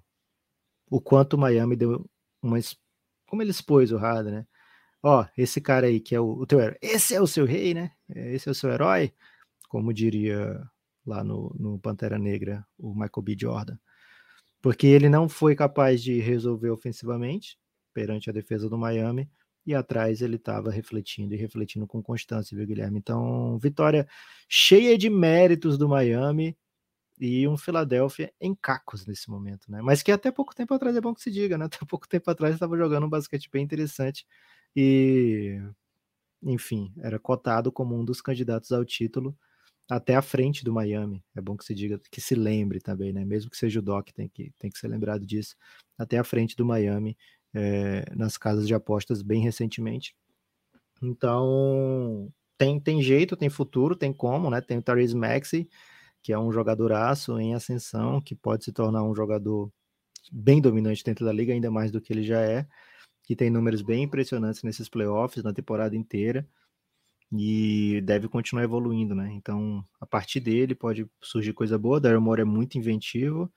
o quanto o Miami deu uma, como ele expôs o Harden, né? Ó, esse cara aí que é o, o teu herói, esse é o seu rei, né? Esse é o seu herói, como diria lá no, no Pantera Negra o Michael B. Jordan. Porque ele não foi capaz de resolver ofensivamente perante a defesa do Miami, e atrás ele estava refletindo e refletindo com constância, viu, Guilherme? Então, vitória cheia de méritos do Miami, e um Philadelphia em cacos nesse momento, né? Mas que até pouco tempo atrás é bom que se diga, né? Até pouco tempo atrás estava jogando um basquete bem interessante e, enfim, era cotado como um dos candidatos ao título até à frente do Miami. É bom que se diga, que se lembre também, né? Mesmo que seja o Doc, tem que, tem que ser lembrado disso. Até à frente do Miami é, nas casas de apostas bem recentemente. Então, tem, tem jeito, tem futuro, tem como, né? Tem o Therese Maxey que é um jogadoraço em ascensão, que pode se tornar um jogador bem dominante dentro da liga, ainda mais do que ele já é, que tem números bem impressionantes nesses playoffs, na temporada inteira. e deve continuar evoluindo, né? Então, a partir dele pode surgir coisa boa. Daryl Morey é muito inventivo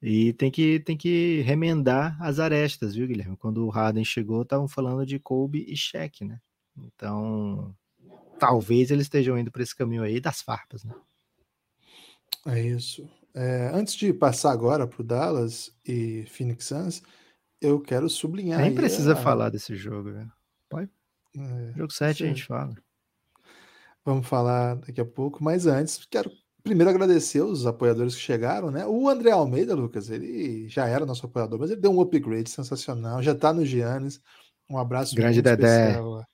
e tem que, tem que remendar as arestas, viu, Guilherme? Quando o Harden chegou, estavam falando de Kobe e Shaq, né? Então, talvez eles estejam indo para esse caminho aí das farpas, né? É isso. É, antes de passar agora para o Dallas e Phoenix Suns, eu quero sublinhar. Nem precisa a... falar desse jogo, né? Pode? É, jogo 7 sim. a gente fala. Vamos falar daqui a pouco, mas antes, quero primeiro agradecer os apoiadores que chegaram, né? O André Almeida, Lucas, ele já era nosso apoiador, mas ele deu um upgrade sensacional, já tá no Giannis. Um abraço grande Dedé. Especial.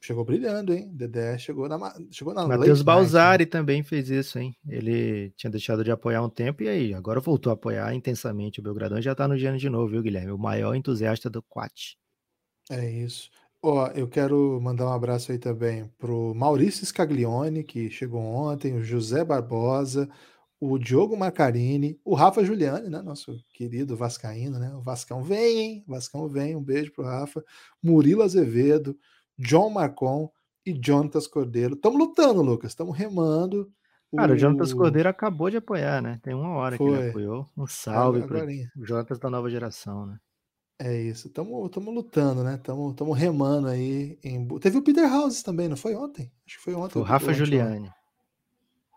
Chegou brilhando, hein? Dedé chegou na chegou na Matheus Balzari né? também fez isso, hein? Ele tinha deixado de apoiar um tempo e aí agora voltou a apoiar intensamente o Belgradão e já tá no Giannis de novo, viu, Guilherme? O maior entusiasta do Quat. É isso. Ó, eu quero mandar um abraço aí também pro Maurício Scaglione, que chegou ontem, o José Barbosa, o Diogo Marcarini, o Rafa Giuliani, né? Nosso querido Vascaíno, né? O Vascão vem, hein? Vascão vem, um beijo pro Rafa. Murilo Azevedo, John Marcon e Jonatas Cordeiro. Estamos lutando, Lucas, estamos remando. Cara, o... o Jonatas Cordeiro acabou de apoiar, né? Tem uma hora Foi. que ele apoiou. Um salve para o Jonatas da nova geração, né? É isso, estamos lutando, né? Estamos remando aí. Em... Teve o Peter House também, não foi ontem? Acho que foi ontem. O Rafa Giuliani.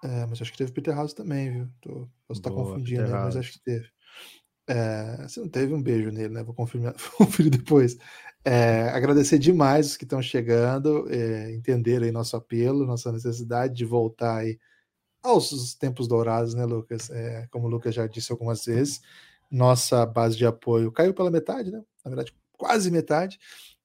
É, mas acho que teve o Peter House também, viu? Tô, posso estar confundindo, aí, mas acho que teve. É, você não teve um beijo nele, né? Vou confirmar, conferir depois. É, agradecer demais os que estão chegando, é, entender aí nosso apelo, nossa necessidade de voltar aí aos tempos dourados, né, Lucas? É, como o Lucas já disse algumas vezes nossa base de apoio caiu pela metade, né? Na verdade, quase metade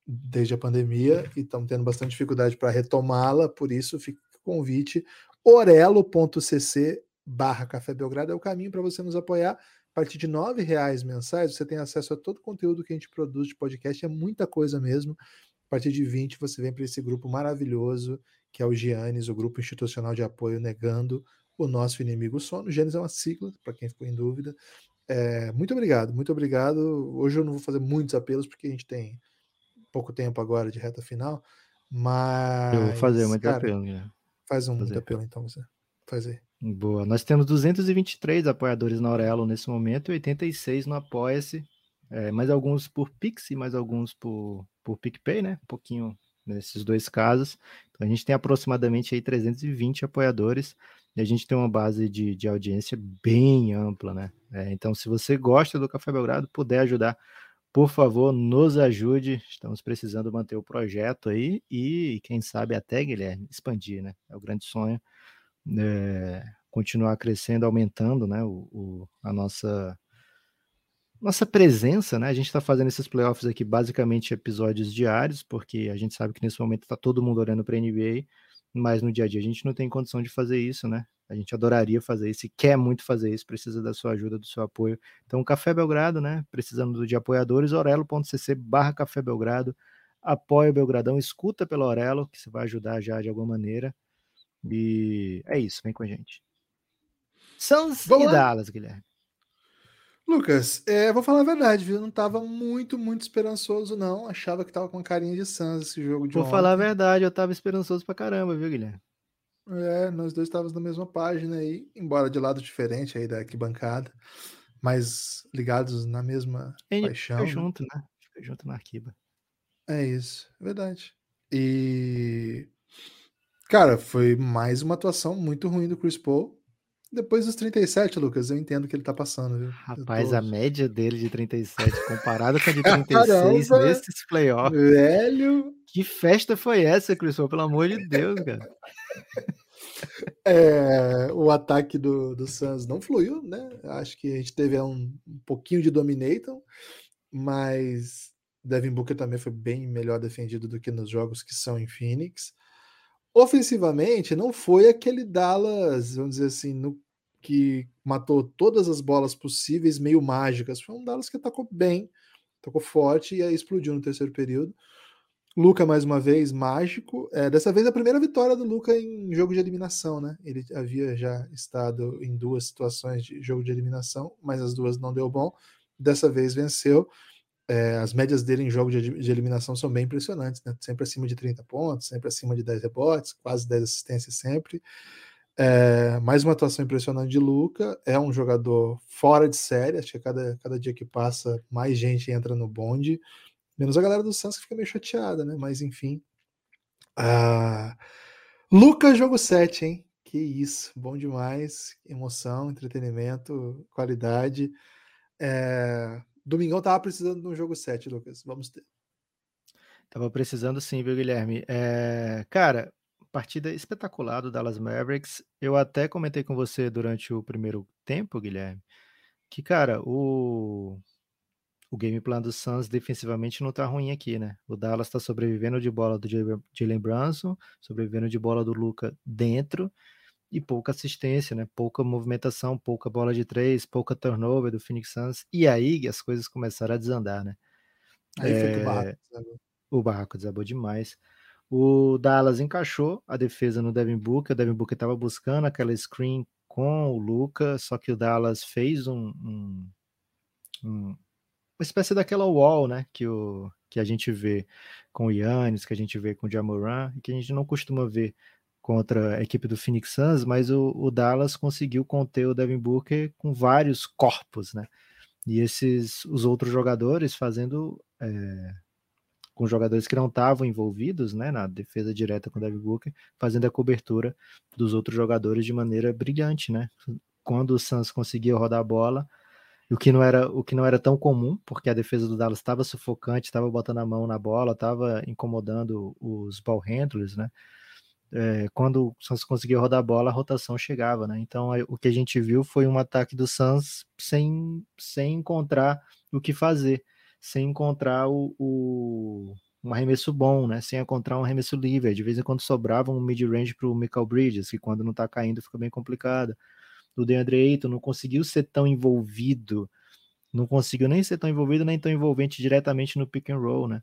desde a pandemia e estamos tendo bastante dificuldade para retomá-la, por isso fica o convite orelo.cc barra Café Belgrado é o caminho para você nos apoiar. A partir de R$ reais mensais, você tem acesso a todo o conteúdo que a gente produz de podcast, é muita coisa mesmo. A partir de 20, você vem para esse grupo maravilhoso, que é o Giannis, o Grupo Institucional de Apoio Negando o Nosso Inimigo Sono. Giannis é uma sigla, para quem ficou em dúvida. É, muito obrigado, muito obrigado. Hoje eu não vou fazer muitos apelos porque a gente tem pouco tempo agora de reta final, mas. Eu vou fazer muito cara, apelo, né? Faz um muito apelo então você. Fazer. Boa. Nós temos 223 apoiadores na Aurelo nesse momento e 86 no Apoia-se. É, mais alguns por Pix e mais alguns por, por PicPay, né? Um pouquinho nesses dois casos. Então a gente tem aproximadamente aí 320 apoiadores e a gente tem uma base de, de audiência bem ampla, né? É, então, se você gosta do Café Belgrado, puder ajudar, por favor, nos ajude. Estamos precisando manter o projeto aí e, quem sabe, até, Guilherme, expandir, né? É o grande sonho. É, continuar crescendo, aumentando, né? O, o, a nossa nossa presença, né? A gente está fazendo esses playoffs aqui basicamente episódios diários, porque a gente sabe que nesse momento está todo mundo olhando para a NBA mas no dia a dia a gente não tem condição de fazer isso, né? A gente adoraria fazer isso e quer muito fazer isso, precisa da sua ajuda, do seu apoio. Então, Café Belgrado, né? Precisando de apoiadores, orelo.cc barra Café Belgrado. Apoia o Belgradão, escuta pelo Orelo, que você vai ajudar já de alguma maneira. E é isso, vem com a gente. Suns Vamos e lá. Dallas, Guilherme. Lucas, é, vou falar a verdade, viu? Não tava muito, muito esperançoso, não. Achava que tava com carinha de Suns esse jogo de Vou ontem. falar a verdade, eu tava esperançoso pra caramba, viu, Guilherme? É, nós dois estávamos na mesma página aí, embora de lado diferente aí da arquibancada, mas ligados na mesma paixão. Fica né? junto, né? Fica junto na arquiba. É isso, é verdade. E cara, foi mais uma atuação muito ruim do Chris Paul. Depois dos 37, Lucas, eu entendo que ele tá passando, viu? Rapaz, tô... a média dele de 37 comparado com a de 36 nesses playoffs. Velho! Que festa foi essa, Chris Pelo amor de Deus, cara. É, o ataque do, do Suns não fluiu, né? Acho que a gente teve um, um pouquinho de dominator, mas Devin Booker também foi bem melhor defendido do que nos jogos que são em Phoenix ofensivamente, não foi aquele Dallas, vamos dizer assim, no, que matou todas as bolas possíveis, meio mágicas. Foi um Dallas que atacou bem, atacou forte e aí explodiu no terceiro período. Luca, mais uma vez, mágico. É, dessa vez, a primeira vitória do Luca em jogo de eliminação, né? Ele havia já estado em duas situações de jogo de eliminação, mas as duas não deu bom. Dessa vez venceu. É, as médias dele em jogo de, de, eliminação são bem impressionantes, né? Sempre acima de 30 pontos, sempre acima de 10 rebotes, quase 10 assistências sempre. É, mais uma atuação impressionante de Luca. É um jogador fora de série. Acho que cada, cada dia que passa, mais gente entra no bonde. Menos a galera do Santos que fica meio chateada, né? Mas enfim. Ah, Luca, jogo 7, hein? Que isso, bom demais. Emoção, entretenimento, qualidade. É... Domingão tava precisando de um jogo 7, Lucas. Vamos ter. Tava precisando sim, viu, Guilherme? É... Cara, partida espetacular do Dallas Mavericks. Eu até comentei com você durante o primeiro tempo, Guilherme, que, cara, o, o game plan do Suns defensivamente não tá ruim aqui, né? O Dallas tá sobrevivendo de bola do Jalen Brunson, sobrevivendo de bola do Luca dentro e pouca assistência, né? Pouca movimentação, pouca bola de três, pouca turnover do Phoenix Suns. E aí as coisas começaram a desandar, né? Aí é, foi que o barraco desabou. O barraco desabou demais. O Dallas encaixou a defesa no Devin Booker. O Devin Booker estava buscando aquela screen com o Luca, só que o Dallas fez um, um, um, uma espécie daquela wall, né? Que, o, que a gente vê com o Yannis, que a gente vê com o Jamoran, e que a gente não costuma ver contra a equipe do Phoenix Suns, mas o, o Dallas conseguiu conter o Devin Booker com vários corpos, né? E esses, os outros jogadores fazendo é, com jogadores que não estavam envolvidos né, na defesa direta com o Devin Booker, fazendo a cobertura dos outros jogadores de maneira brilhante, né? Quando o Suns conseguia rodar a bola, o que não era o que não era tão comum, porque a defesa do Dallas estava sufocante, estava botando a mão na bola, estava incomodando os ball handlers, né? É, quando o Suns conseguia rodar a bola, a rotação chegava, né? Então o que a gente viu foi um ataque do Suns sem, sem encontrar o que fazer sem encontrar o, o, um arremesso bom, né? Sem encontrar um arremesso livre. De vez em quando sobrava um mid-range para o Michael Bridges, que quando não está caindo fica bem complicado. O DeAndre Ayton não conseguiu ser tão envolvido, não conseguiu nem ser tão envolvido, nem tão envolvente diretamente no pick and roll, né?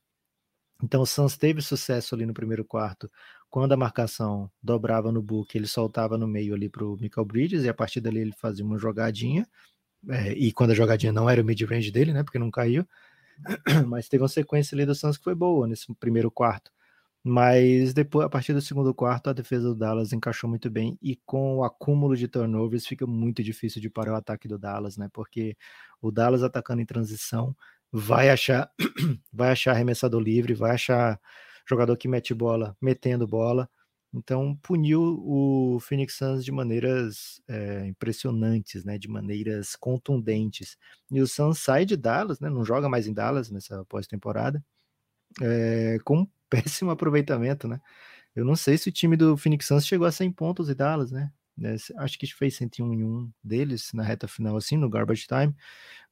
Então o Suns teve sucesso ali no primeiro quarto. Quando a marcação dobrava no book, ele soltava no meio ali para o Michael Bridges e a partir dali ele fazia uma jogadinha. É, e quando a jogadinha não era o mid-range dele, né? Porque não caiu. mas teve uma sequência ali do Suns que foi boa nesse primeiro quarto. Mas depois, a partir do segundo quarto, a defesa do Dallas encaixou muito bem e com o acúmulo de turnovers fica muito difícil de parar o ataque do Dallas, né? Porque o Dallas atacando em transição vai achar vai achar arremessador livre, vai achar jogador que mete bola, metendo bola. Então puniu o Phoenix Suns de maneiras é, impressionantes, né? De maneiras contundentes. E o Suns sai de Dallas, né? Não joga mais em Dallas nessa pós-temporada, é, com péssimo aproveitamento, né? Eu não sei se o time do Phoenix Suns chegou a 100 pontos em Dallas, né? Né? Acho que fez 101 em um deles na reta final, assim, no garbage time.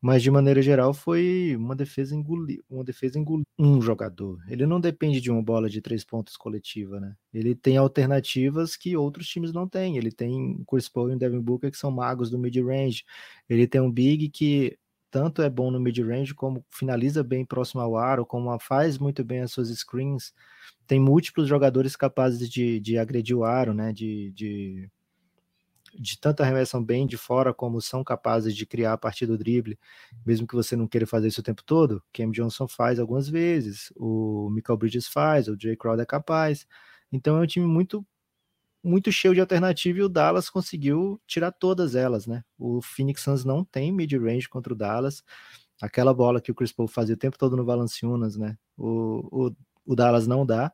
Mas de maneira geral foi uma defesa engolir, uma defesa engolir um jogador. Ele não depende de uma bola de três pontos coletiva, né? Ele tem alternativas que outros times não têm. Ele tem Chris Paul e o Devin Booker que são magos do mid-range. Ele tem um big que tanto é bom no mid-range como finaliza bem próximo ao aro, como faz muito bem as suas screens. Tem múltiplos jogadores capazes de, de agredir o aro, né? De, de de tanto arremessam bem de fora como são capazes de criar a partir do drible, mesmo que você não queira fazer isso o tempo todo. Cam Johnson faz algumas vezes, o Michael Bridges faz, o Jay Crowder é capaz. Então é um time muito muito cheio de alternativa e o Dallas conseguiu tirar todas elas, né? O Phoenix Suns não tem mid-range contra o Dallas. Aquela bola que o Chris Paul fazia o tempo todo no Valanciunas, né? O, o, o Dallas não dá.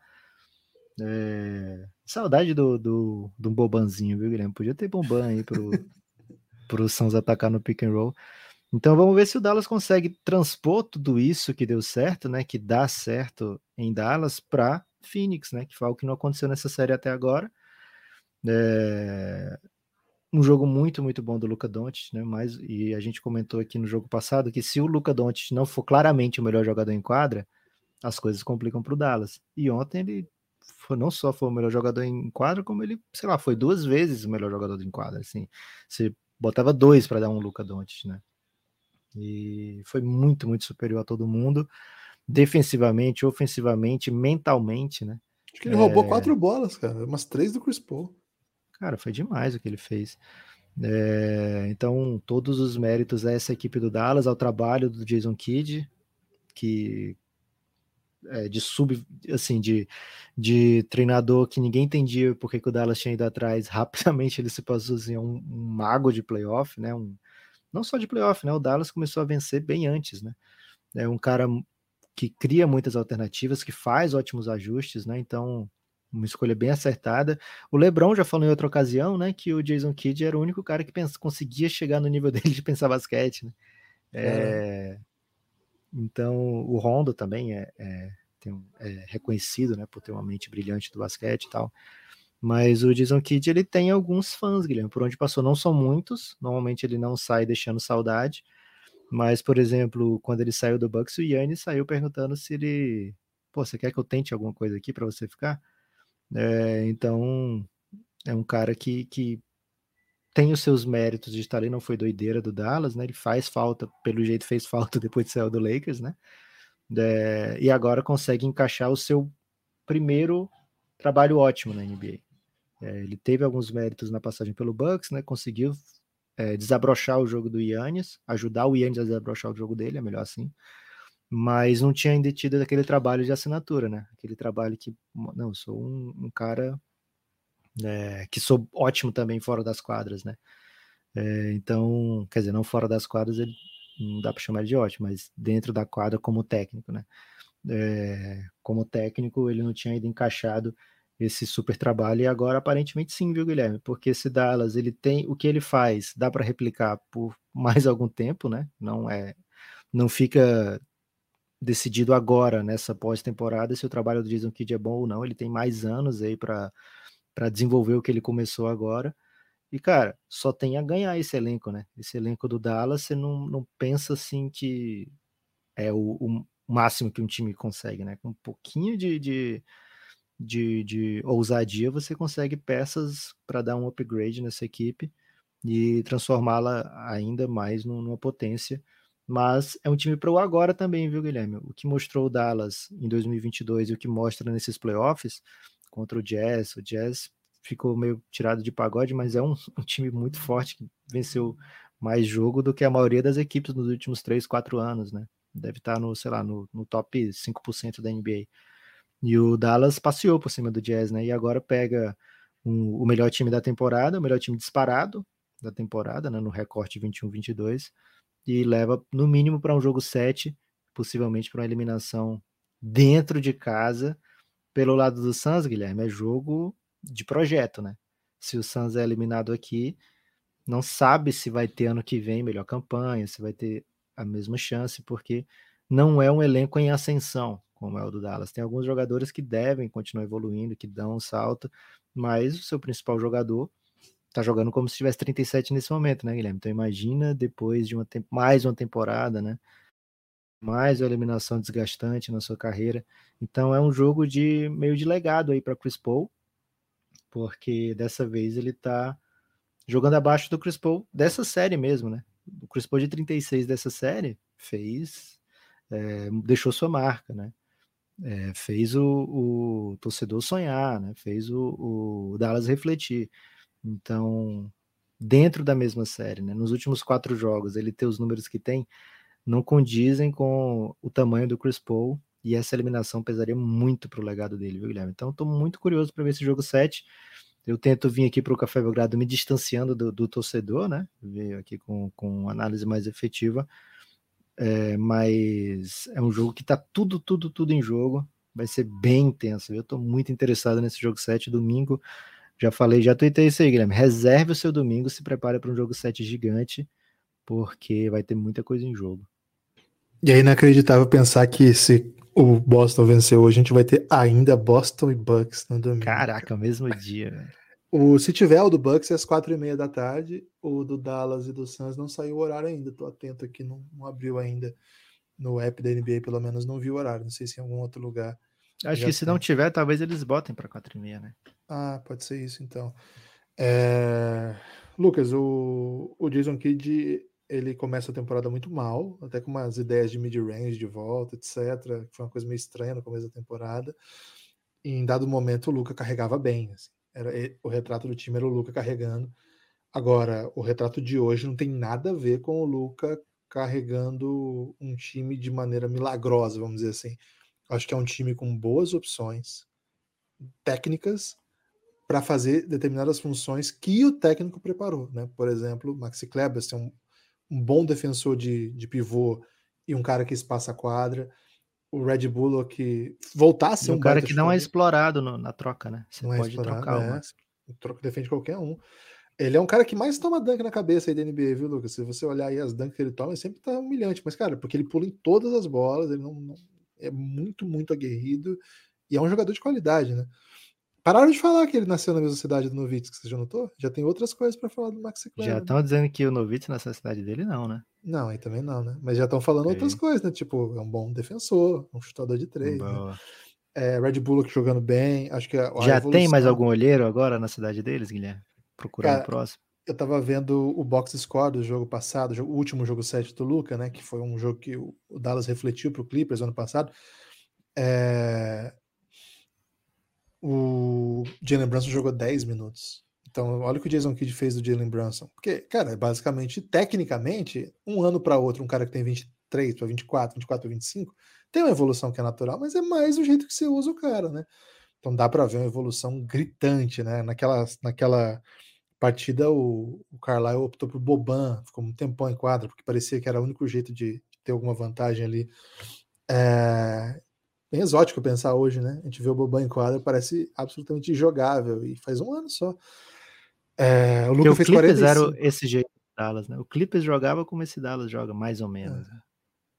É... Saudade do, do, do Bobanzinho, viu, Guilherme? Podia ter Boban aí pro, pro Suns atacar no pick and roll. Então vamos ver se o Dallas consegue transpor tudo isso que deu certo, né? Que dá certo em Dallas para Phoenix, né? Que foi algo que não aconteceu nessa série até agora. É... Um jogo muito, muito bom do Luca Doncic, né? Mas, e a gente comentou aqui no jogo passado que se o Luca Doncic não for claramente o melhor jogador em quadra, as coisas complicam para o Dallas. E ontem ele foi, não só foi o melhor jogador em quadra, como ele, sei lá, foi duas vezes o melhor jogador em quadra. Assim, você botava dois para dar um Luca Doncic, né? E foi muito, muito superior a todo mundo, defensivamente, ofensivamente, mentalmente, né? Acho que ele é... roubou quatro bolas, cara, umas três do Chris Paul. Cara, foi demais o que ele fez. É... então, todos os méritos a essa equipe do Dallas, ao trabalho do Jason Kidd, que é, de sub, assim, de, de treinador que ninguém entendia porque que o Dallas tinha ido atrás, rapidamente ele se passou assim, um, um mago de playoff, né? Um, não só de playoff, né? O Dallas começou a vencer bem antes, né? É um cara que cria muitas alternativas, que faz ótimos ajustes, né? Então, uma escolha bem acertada. O LeBron já falou em outra ocasião, né, que o Jason Kidd era o único cara que pensa, conseguia chegar no nível dele de pensar basquete, né? É, é. Então, o Rondo também é, é, tem, é, reconhecido, né, por ter uma mente brilhante do basquete e tal. Mas o Jason Kidd, ele tem alguns fãs, Guilherme, por onde passou. Não são muitos, normalmente ele não sai deixando saudade. Mas, por exemplo, quando ele saiu do Bucks, o Yannis saiu perguntando se ele... Pô, você quer que eu tente alguma coisa aqui para você ficar? É, então, é um cara que, que tem os seus méritos de estar ali, não foi doideira do Dallas, né? Ele faz falta, pelo jeito fez falta depois de sair do Lakers, né? É, e agora consegue encaixar o seu primeiro trabalho ótimo na NBA. É, ele teve alguns méritos na passagem pelo Bucks, né? Conseguiu é, desabrochar o jogo do Yannis, ajudar o Yannis a desabrochar o jogo dele, é melhor assim mas não tinha ainda tido aquele trabalho de assinatura, né? Aquele trabalho que, não, sou um, um cara é, que sou ótimo também fora das quadras, né? É, então, quer dizer, não fora das quadras, ele não dá para chamar ele de ótimo, mas dentro da quadra como técnico, né? É, como técnico, ele não tinha ainda encaixado esse super trabalho e agora aparentemente sim, viu, Guilherme? Porque esse Dallas, ele tem o que ele faz, dá para replicar por mais algum tempo, né? Não é não fica decidido agora, nessa pós-temporada, se o trabalho do Jason Kidd é bom ou não. Ele tem mais anos aí para desenvolver o que ele começou agora. E, cara, só tem a ganhar esse elenco, né? Esse elenco do Dallas, você não, não pensa assim que é o, o máximo que um time consegue, né? Com um pouquinho de, de, de, de ousadia, você consegue peças para dar um upgrade nessa equipe e transformá-la ainda mais numa potência mas é um time para o agora também, viu, Guilherme? O que mostrou o Dallas em 2022 e o que mostra nesses playoffs contra o Jazz, o Jazz ficou meio tirado de pagode, mas é um, um time muito forte que venceu mais jogo do que a maioria das equipes nos últimos 3, 4 anos, né? Deve estar no, sei lá, no, no top 5% da NBA. E o Dallas passeou por cima do Jazz, né? E agora pega um, o melhor time da temporada, o melhor time disparado da temporada, né? No recorte 21-22 e leva no mínimo para um jogo 7, possivelmente para uma eliminação dentro de casa. Pelo lado do Suns, Guilherme, é jogo de projeto, né? Se o Suns é eliminado aqui, não sabe se vai ter ano que vem melhor campanha, se vai ter a mesma chance, porque não é um elenco em ascensão, como é o do Dallas. Tem alguns jogadores que devem continuar evoluindo, que dão um salto, mas o seu principal jogador tá jogando como se tivesse 37 nesse momento, né, Guilherme? Então imagina depois de uma mais uma temporada, né? Mais uma eliminação desgastante na sua carreira. Então é um jogo de meio de legado aí para Chris Paul, porque dessa vez ele tá jogando abaixo do Chris Paul dessa série mesmo, né? O Chris Paul de 36 dessa série fez é, deixou sua marca, né? É, fez o, o, torcedor sonhar, né? Fez o, o Dallas refletir. Então, dentro da mesma série, né? Nos últimos quatro jogos, ele ter os números que tem não condizem com o tamanho do Chris Paul e essa eliminação pesaria muito para o legado dele, viu, Guilherme? Então, estou muito curioso para ver esse jogo 7. Eu tento vir aqui para o Café Belgrado me distanciando do, do torcedor, né? Ver aqui com, com análise mais efetiva. É, mas é um jogo que está tudo, tudo, tudo em jogo. Vai ser bem intenso. Eu estou muito interessado nesse jogo 7, domingo. Já falei, já tuitei isso aí, Guilherme. Reserve o seu domingo, se prepare para um jogo 7 gigante, porque vai ter muita coisa em jogo. E é inacreditável pensar que se o Boston vencer hoje, a gente vai ter ainda Boston e Bucks no domingo. Caraca, mesmo dia, velho. O, se tiver o do Bucks é às quatro e meia da tarde, o do Dallas e do Suns não saiu o horário ainda. Tô atento aqui, não, não abriu ainda no app da NBA, pelo menos não viu o horário. Não sei se em algum outro lugar Acho que se tem. não tiver, talvez eles botem para 4 e meia, né? Ah, pode ser isso então. É... Lucas, o, o Jason Kidd ele começa a temporada muito mal, até com umas ideias de mid-range de volta, etc. Foi uma coisa meio estranha no começo da temporada. E em dado momento o Luca carregava bem. Assim. Era, o retrato do time era o Luca carregando. Agora, o retrato de hoje não tem nada a ver com o Luca carregando um time de maneira milagrosa, vamos dizer assim. Acho que é um time com boas opções técnicas para fazer determinadas funções que o técnico preparou, né? Por exemplo, Maxi Kleber ser um, um bom defensor de, de pivô e um cara que espaça a quadra. O Red Bull que voltar a ser um, um cara que não é explorado no, na troca, né? Você não é pode é trocar é, troca defende qualquer um. Ele é um cara que mais toma dunk na cabeça aí da NBA, viu, Lucas? Se você olhar aí as dunks que ele toma, ele sempre tá humilhante. Mas, cara, porque ele pula em todas as bolas, ele não, não é muito, muito aguerrido e é um jogador de qualidade, né? Pararam de falar que ele nasceu na mesma cidade do Novitz, que você já notou? Já tem outras coisas para falar do Maxi Kleber. Já estão né? dizendo que o Novitz nasceu na cidade dele, não, né? Não, aí também não, né? Mas já estão falando outras coisas, né? Tipo, é um bom defensor, um chutador de três. Né? É, Red Bullock jogando bem. Acho que a, a Já evolução... tem mais algum olheiro agora na cidade deles, Guilherme? Procurando o próximo. Eu tava vendo o box score do jogo passado, o último jogo 7 do Luca, né? Que foi um jogo que o Dallas refletiu para o Clippers ano passado. É... O Jalen Brunson jogou 10 minutos. Então, olha o que o Jason Kidd fez do Jalen Brunson. Porque, cara, basicamente, tecnicamente, um ano para outro, um cara que tem 23 para 24, 24 para 25, tem uma evolução que é natural, mas é mais o jeito que você usa o cara, né? Então dá para ver uma evolução gritante, né? Naquela, naquela partida, o, o Carlisle optou por Boban, ficou um tempão em quadra, porque parecia que era o único jeito de, de ter alguma vantagem ali. É, bem exótico pensar hoje, né? A gente vê o Boban em quadra, parece absolutamente jogável, e faz um ano só. É, o Lucas fez Clippers 45. era esse jeito Dallas, né? O Clippers jogava como esse Dallas joga, mais ou menos. É. Né?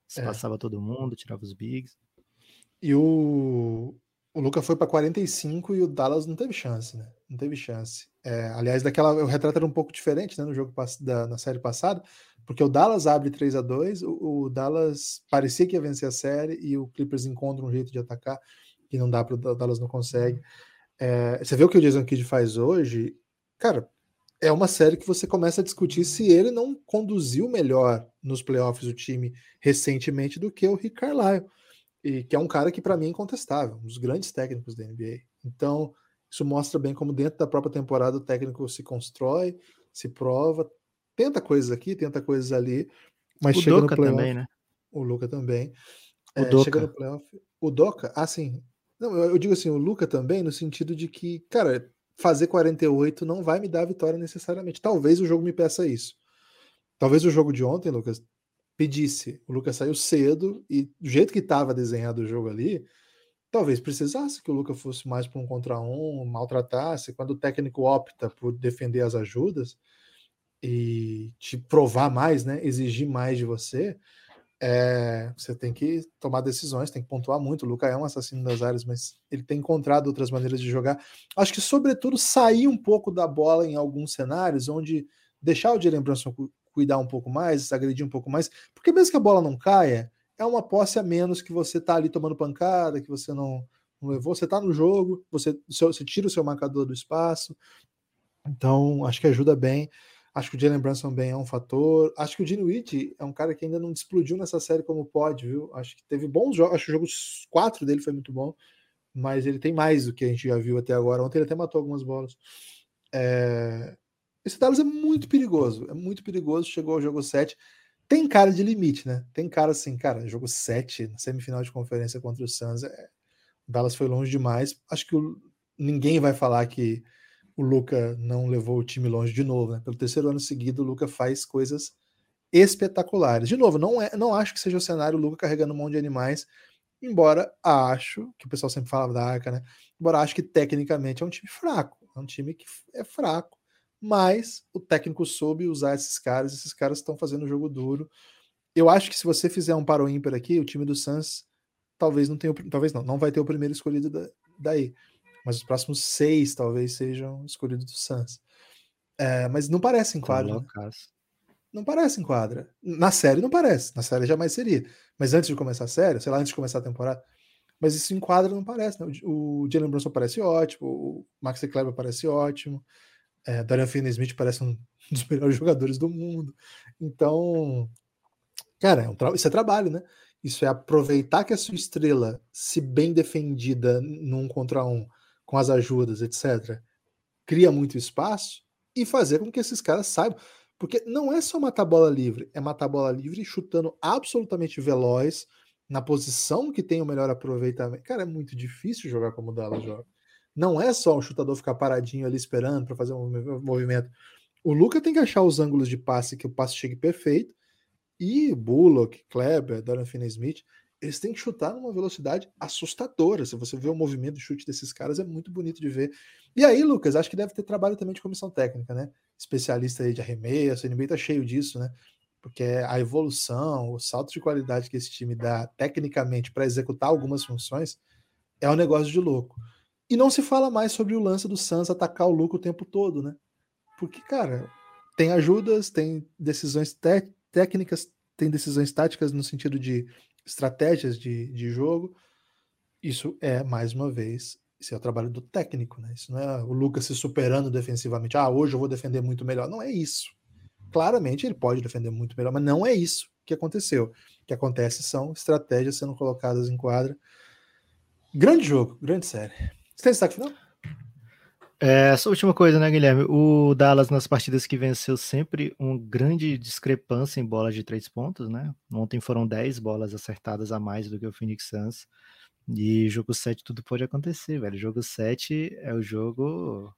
Se é. passava todo mundo, tirava os bigs. E o, o Luca foi para 45 e o Dallas não teve chance, né? Não teve chance. É, aliás, daquela, o retrato era um pouco diferente né, no jogo da, na série passada, porque o Dallas abre 3 a 2 o, o, Dallas parecia que ia vencer a série e o Clippers encontra um jeito de atacar que não dá para o Dallas não consegue. É, você vê o que o Jason Kidd faz hoje, cara, é uma série que você começa a discutir se ele não conduziu melhor nos playoffs o time recentemente do que o Rick Carlisle, e que é um cara que para mim é incontestável, um dos grandes técnicos da NBA. Então, isso mostra bem como dentro da própria temporada o técnico se constrói, se prova, tenta coisas aqui, tenta coisas ali, mas o chega Doca no playoff. Também, né? O Luca também. O é, Doca. Chega no playoff. O Doca, assim, não, eu, eu digo assim, o Luca também, no sentido de que, cara, fazer 48 não vai me dar vitória necessariamente. Talvez o jogo me peça isso. Talvez o jogo de ontem, Lucas, pedisse. O Lucas saiu cedo e do jeito que estava desenhado o jogo ali, talvez precisasse que o Lucas fosse mais para um contra um, maltratasse. Quando o técnico opta por defender as ajudas e te provar mais, né, exigir mais de você, é, você tem que tomar decisões, tem que pontuar muito. O Luca é um assassino das áreas, mas ele tem encontrado outras maneiras de jogar. Acho que, sobretudo, sair um pouco da bola em alguns cenários, onde deixar o Jalen Brunson cuidar um pouco mais, agredir um pouco mais, porque mesmo que a bola não caia, é uma posse a menos que você tá ali tomando pancada, que você não, não levou, você tá no jogo, você, você tira o seu marcador do espaço. Então, acho que ajuda bem. Acho que o Jalen Brunson bem é um fator. Acho que o Witt é um cara que ainda não explodiu nessa série como pode, viu? Acho que teve bons jogos. Acho que o jogo 4 dele foi muito bom, mas ele tem mais do que a gente já viu até agora. Ontem ele até matou algumas bolas. É... Esse Dallas é muito perigoso, é muito perigoso. Chegou ao jogo 7. Tem cara de limite, né? Tem cara assim, cara, jogo 7, na semifinal de conferência contra o Suns. É... O Dallas foi longe demais. Acho que o... ninguém vai falar que o Luca não levou o time longe de novo, né? Pelo terceiro ano seguido, o Luca faz coisas espetaculares. De novo, não, é, não acho que seja o cenário o Luca carregando um monte de animais, embora acho, que o pessoal sempre falava da Arca, né? Embora acho que tecnicamente é um time fraco, é um time que é fraco, mas o técnico soube usar esses caras, esses caras estão fazendo o jogo duro. Eu acho que se você fizer um paro ímpar aqui, o time do Suns talvez não tenha, talvez não, não vai ter o primeiro escolhido da, daí mas os próximos seis talvez sejam escolhidos do Suns. É, mas não parece em quadra. Né? Não parece em quadra. Na série não parece. Na série jamais seria. Mas antes de começar a série, sei lá, antes de começar a temporada. Mas isso em quadra não parece. Né? O, Jalen Brunson parece ótimo. O Max Kleber parece ótimo. É, Dorian Finney-Smith parece um dos melhores jogadores do mundo. Então, cara, é um isso é trabalho, né? Isso é aproveitar que a sua estrela, se bem defendida num contra um, com as ajudas, etc., cria muito espaço e fazer com que esses caras saibam. Porque não é só matar bola livre, é matar bola livre chutando absolutamente veloz, na posição que tem o melhor aproveitamento. Cara, é muito difícil jogar como o Dallas joga. Não é só o chutador ficar paradinho ali esperando para fazer um movimento. O Luca tem que achar os ângulos de passe que o passe chegue perfeito. E Bullock, Kleber, Dorian Finney-Smith, eles têm que chutar numa velocidade assustadora. Se você vê o movimento de chute desses caras, é muito bonito de ver. E aí, Lucas, acho que deve ter trabalho também de comissão técnica, né? Especialista aí de arremesso, a NBA tá cheio disso, né? Porque a evolução, o salto de qualidade que esse time dá tecnicamente para executar algumas funções é um negócio de louco. E não se fala mais sobre o lance do Suns atacar o Luca o tempo todo, né? Porque, cara, tem ajudas, tem decisões técnicas, tem decisões táticas no sentido de estratégias de, de jogo. Isso é, mais uma vez, isso é o trabalho do técnico, né? Isso não é o Lucas se superando defensivamente. Ah, hoje eu vou defender muito melhor. Não é isso. Claramente ele pode defender muito melhor, mas não é isso que aconteceu. O que acontece são estratégias sendo colocadas em quadra. Grande jogo, grande série. Você tem destaque final? É, essa última coisa, né, Guilherme? O Dallas, nas partidas que venceu, sempre uma grande discrepância em bolas de três pontos, né? Ontem foram 10 bolas acertadas a mais do que o Phoenix Suns. E jogo 7 tudo pode acontecer, velho. Jogo 7 é o jogo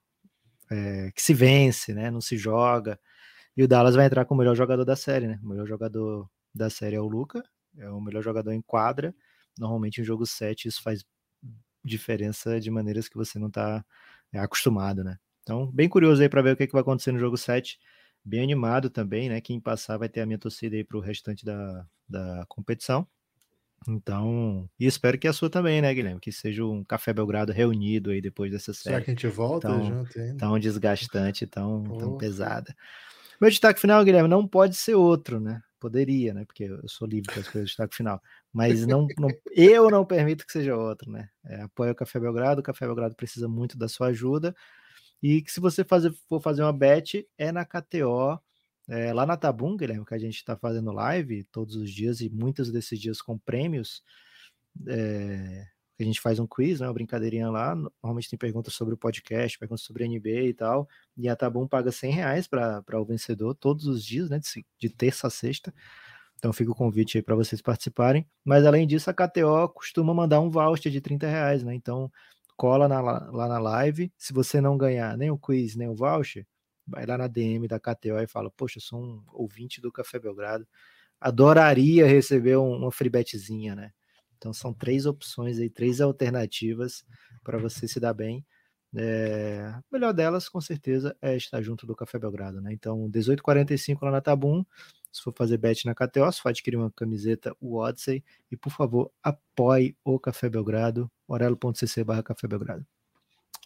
é, que se vence, né? Não se joga. E o Dallas vai entrar com o melhor jogador da série, né? O melhor jogador da série é o Luca, é o melhor jogador em quadra. Normalmente em jogo 7 isso faz diferença de maneiras que você não tá acostumado, né? Então, bem curioso aí para ver o que, que vai acontecer no jogo 7. Bem animado também, né? Quem passar vai ter a minha torcida aí para o restante da, da competição. Então, e espero que a sua também, né, Guilherme? Que seja um Café Belgrado reunido aí depois dessa série. Será que a gente volta tão, junto ainda? Tão desgastante, tão, tão pesada. Meu destaque final, Guilherme, não pode ser outro, né? Poderia, né? Porque eu sou livre para escolher o destaque final. Mas não, não, eu não permito que seja outro, né? É, apoio o Café Belgrado, o Café Belgrado precisa muito da sua ajuda. E que se você fazer, for fazer uma bet, é na KTO, é, lá na Tabum, Guilherme, que a gente está fazendo live todos os dias e muitos desses dias com prêmios. É, a gente faz um quiz, né, uma brincadeirinha lá. Normalmente tem perguntas sobre o podcast, perguntas sobre NBA e tal. E a Tabum paga 100 reais para o vencedor todos os dias, né, de, de terça a sexta. Então fica o convite aí para vocês participarem. Mas além disso, a KTO costuma mandar um voucher de 30 reais, né? Então cola na, lá na live. Se você não ganhar nem o quiz, nem o voucher, vai lá na DM da KTO e fala: Poxa, sou um ouvinte do Café Belgrado. Adoraria receber um, uma free betzinha, né? Então são três opções aí, três alternativas para você se dar bem. É, a melhor delas, com certeza, é estar junto do Café Belgrado, né? Então, 18h45 lá na Tabum. Se for fazer bet na KTO, se for adquirir uma camiseta, o Odyssey. E, por favor, apoie o Café Belgrado, orelo.cc barra Café Belgrado.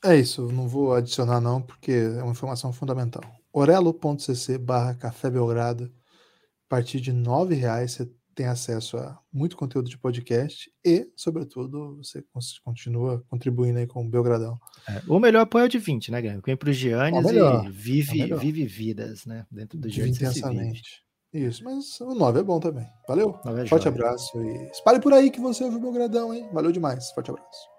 É isso, não vou adicionar não, porque é uma informação fundamental. orelo.cc barra Café Belgrado. A partir de R$ reais você tem acesso a muito conteúdo de podcast e, sobretudo, você continua contribuindo aí com o Belgradão. É, o melhor apoio é de 20, né, Guilherme? Vem para os Giannis e vive, vive vidas, né? Dentro do Giannis. Intensamente. Isso, mas o 9 é bom também. Valeu? É Forte abraço e espalhe por aí que você ouviu o Belgradão, hein? Valeu demais. Forte abraço.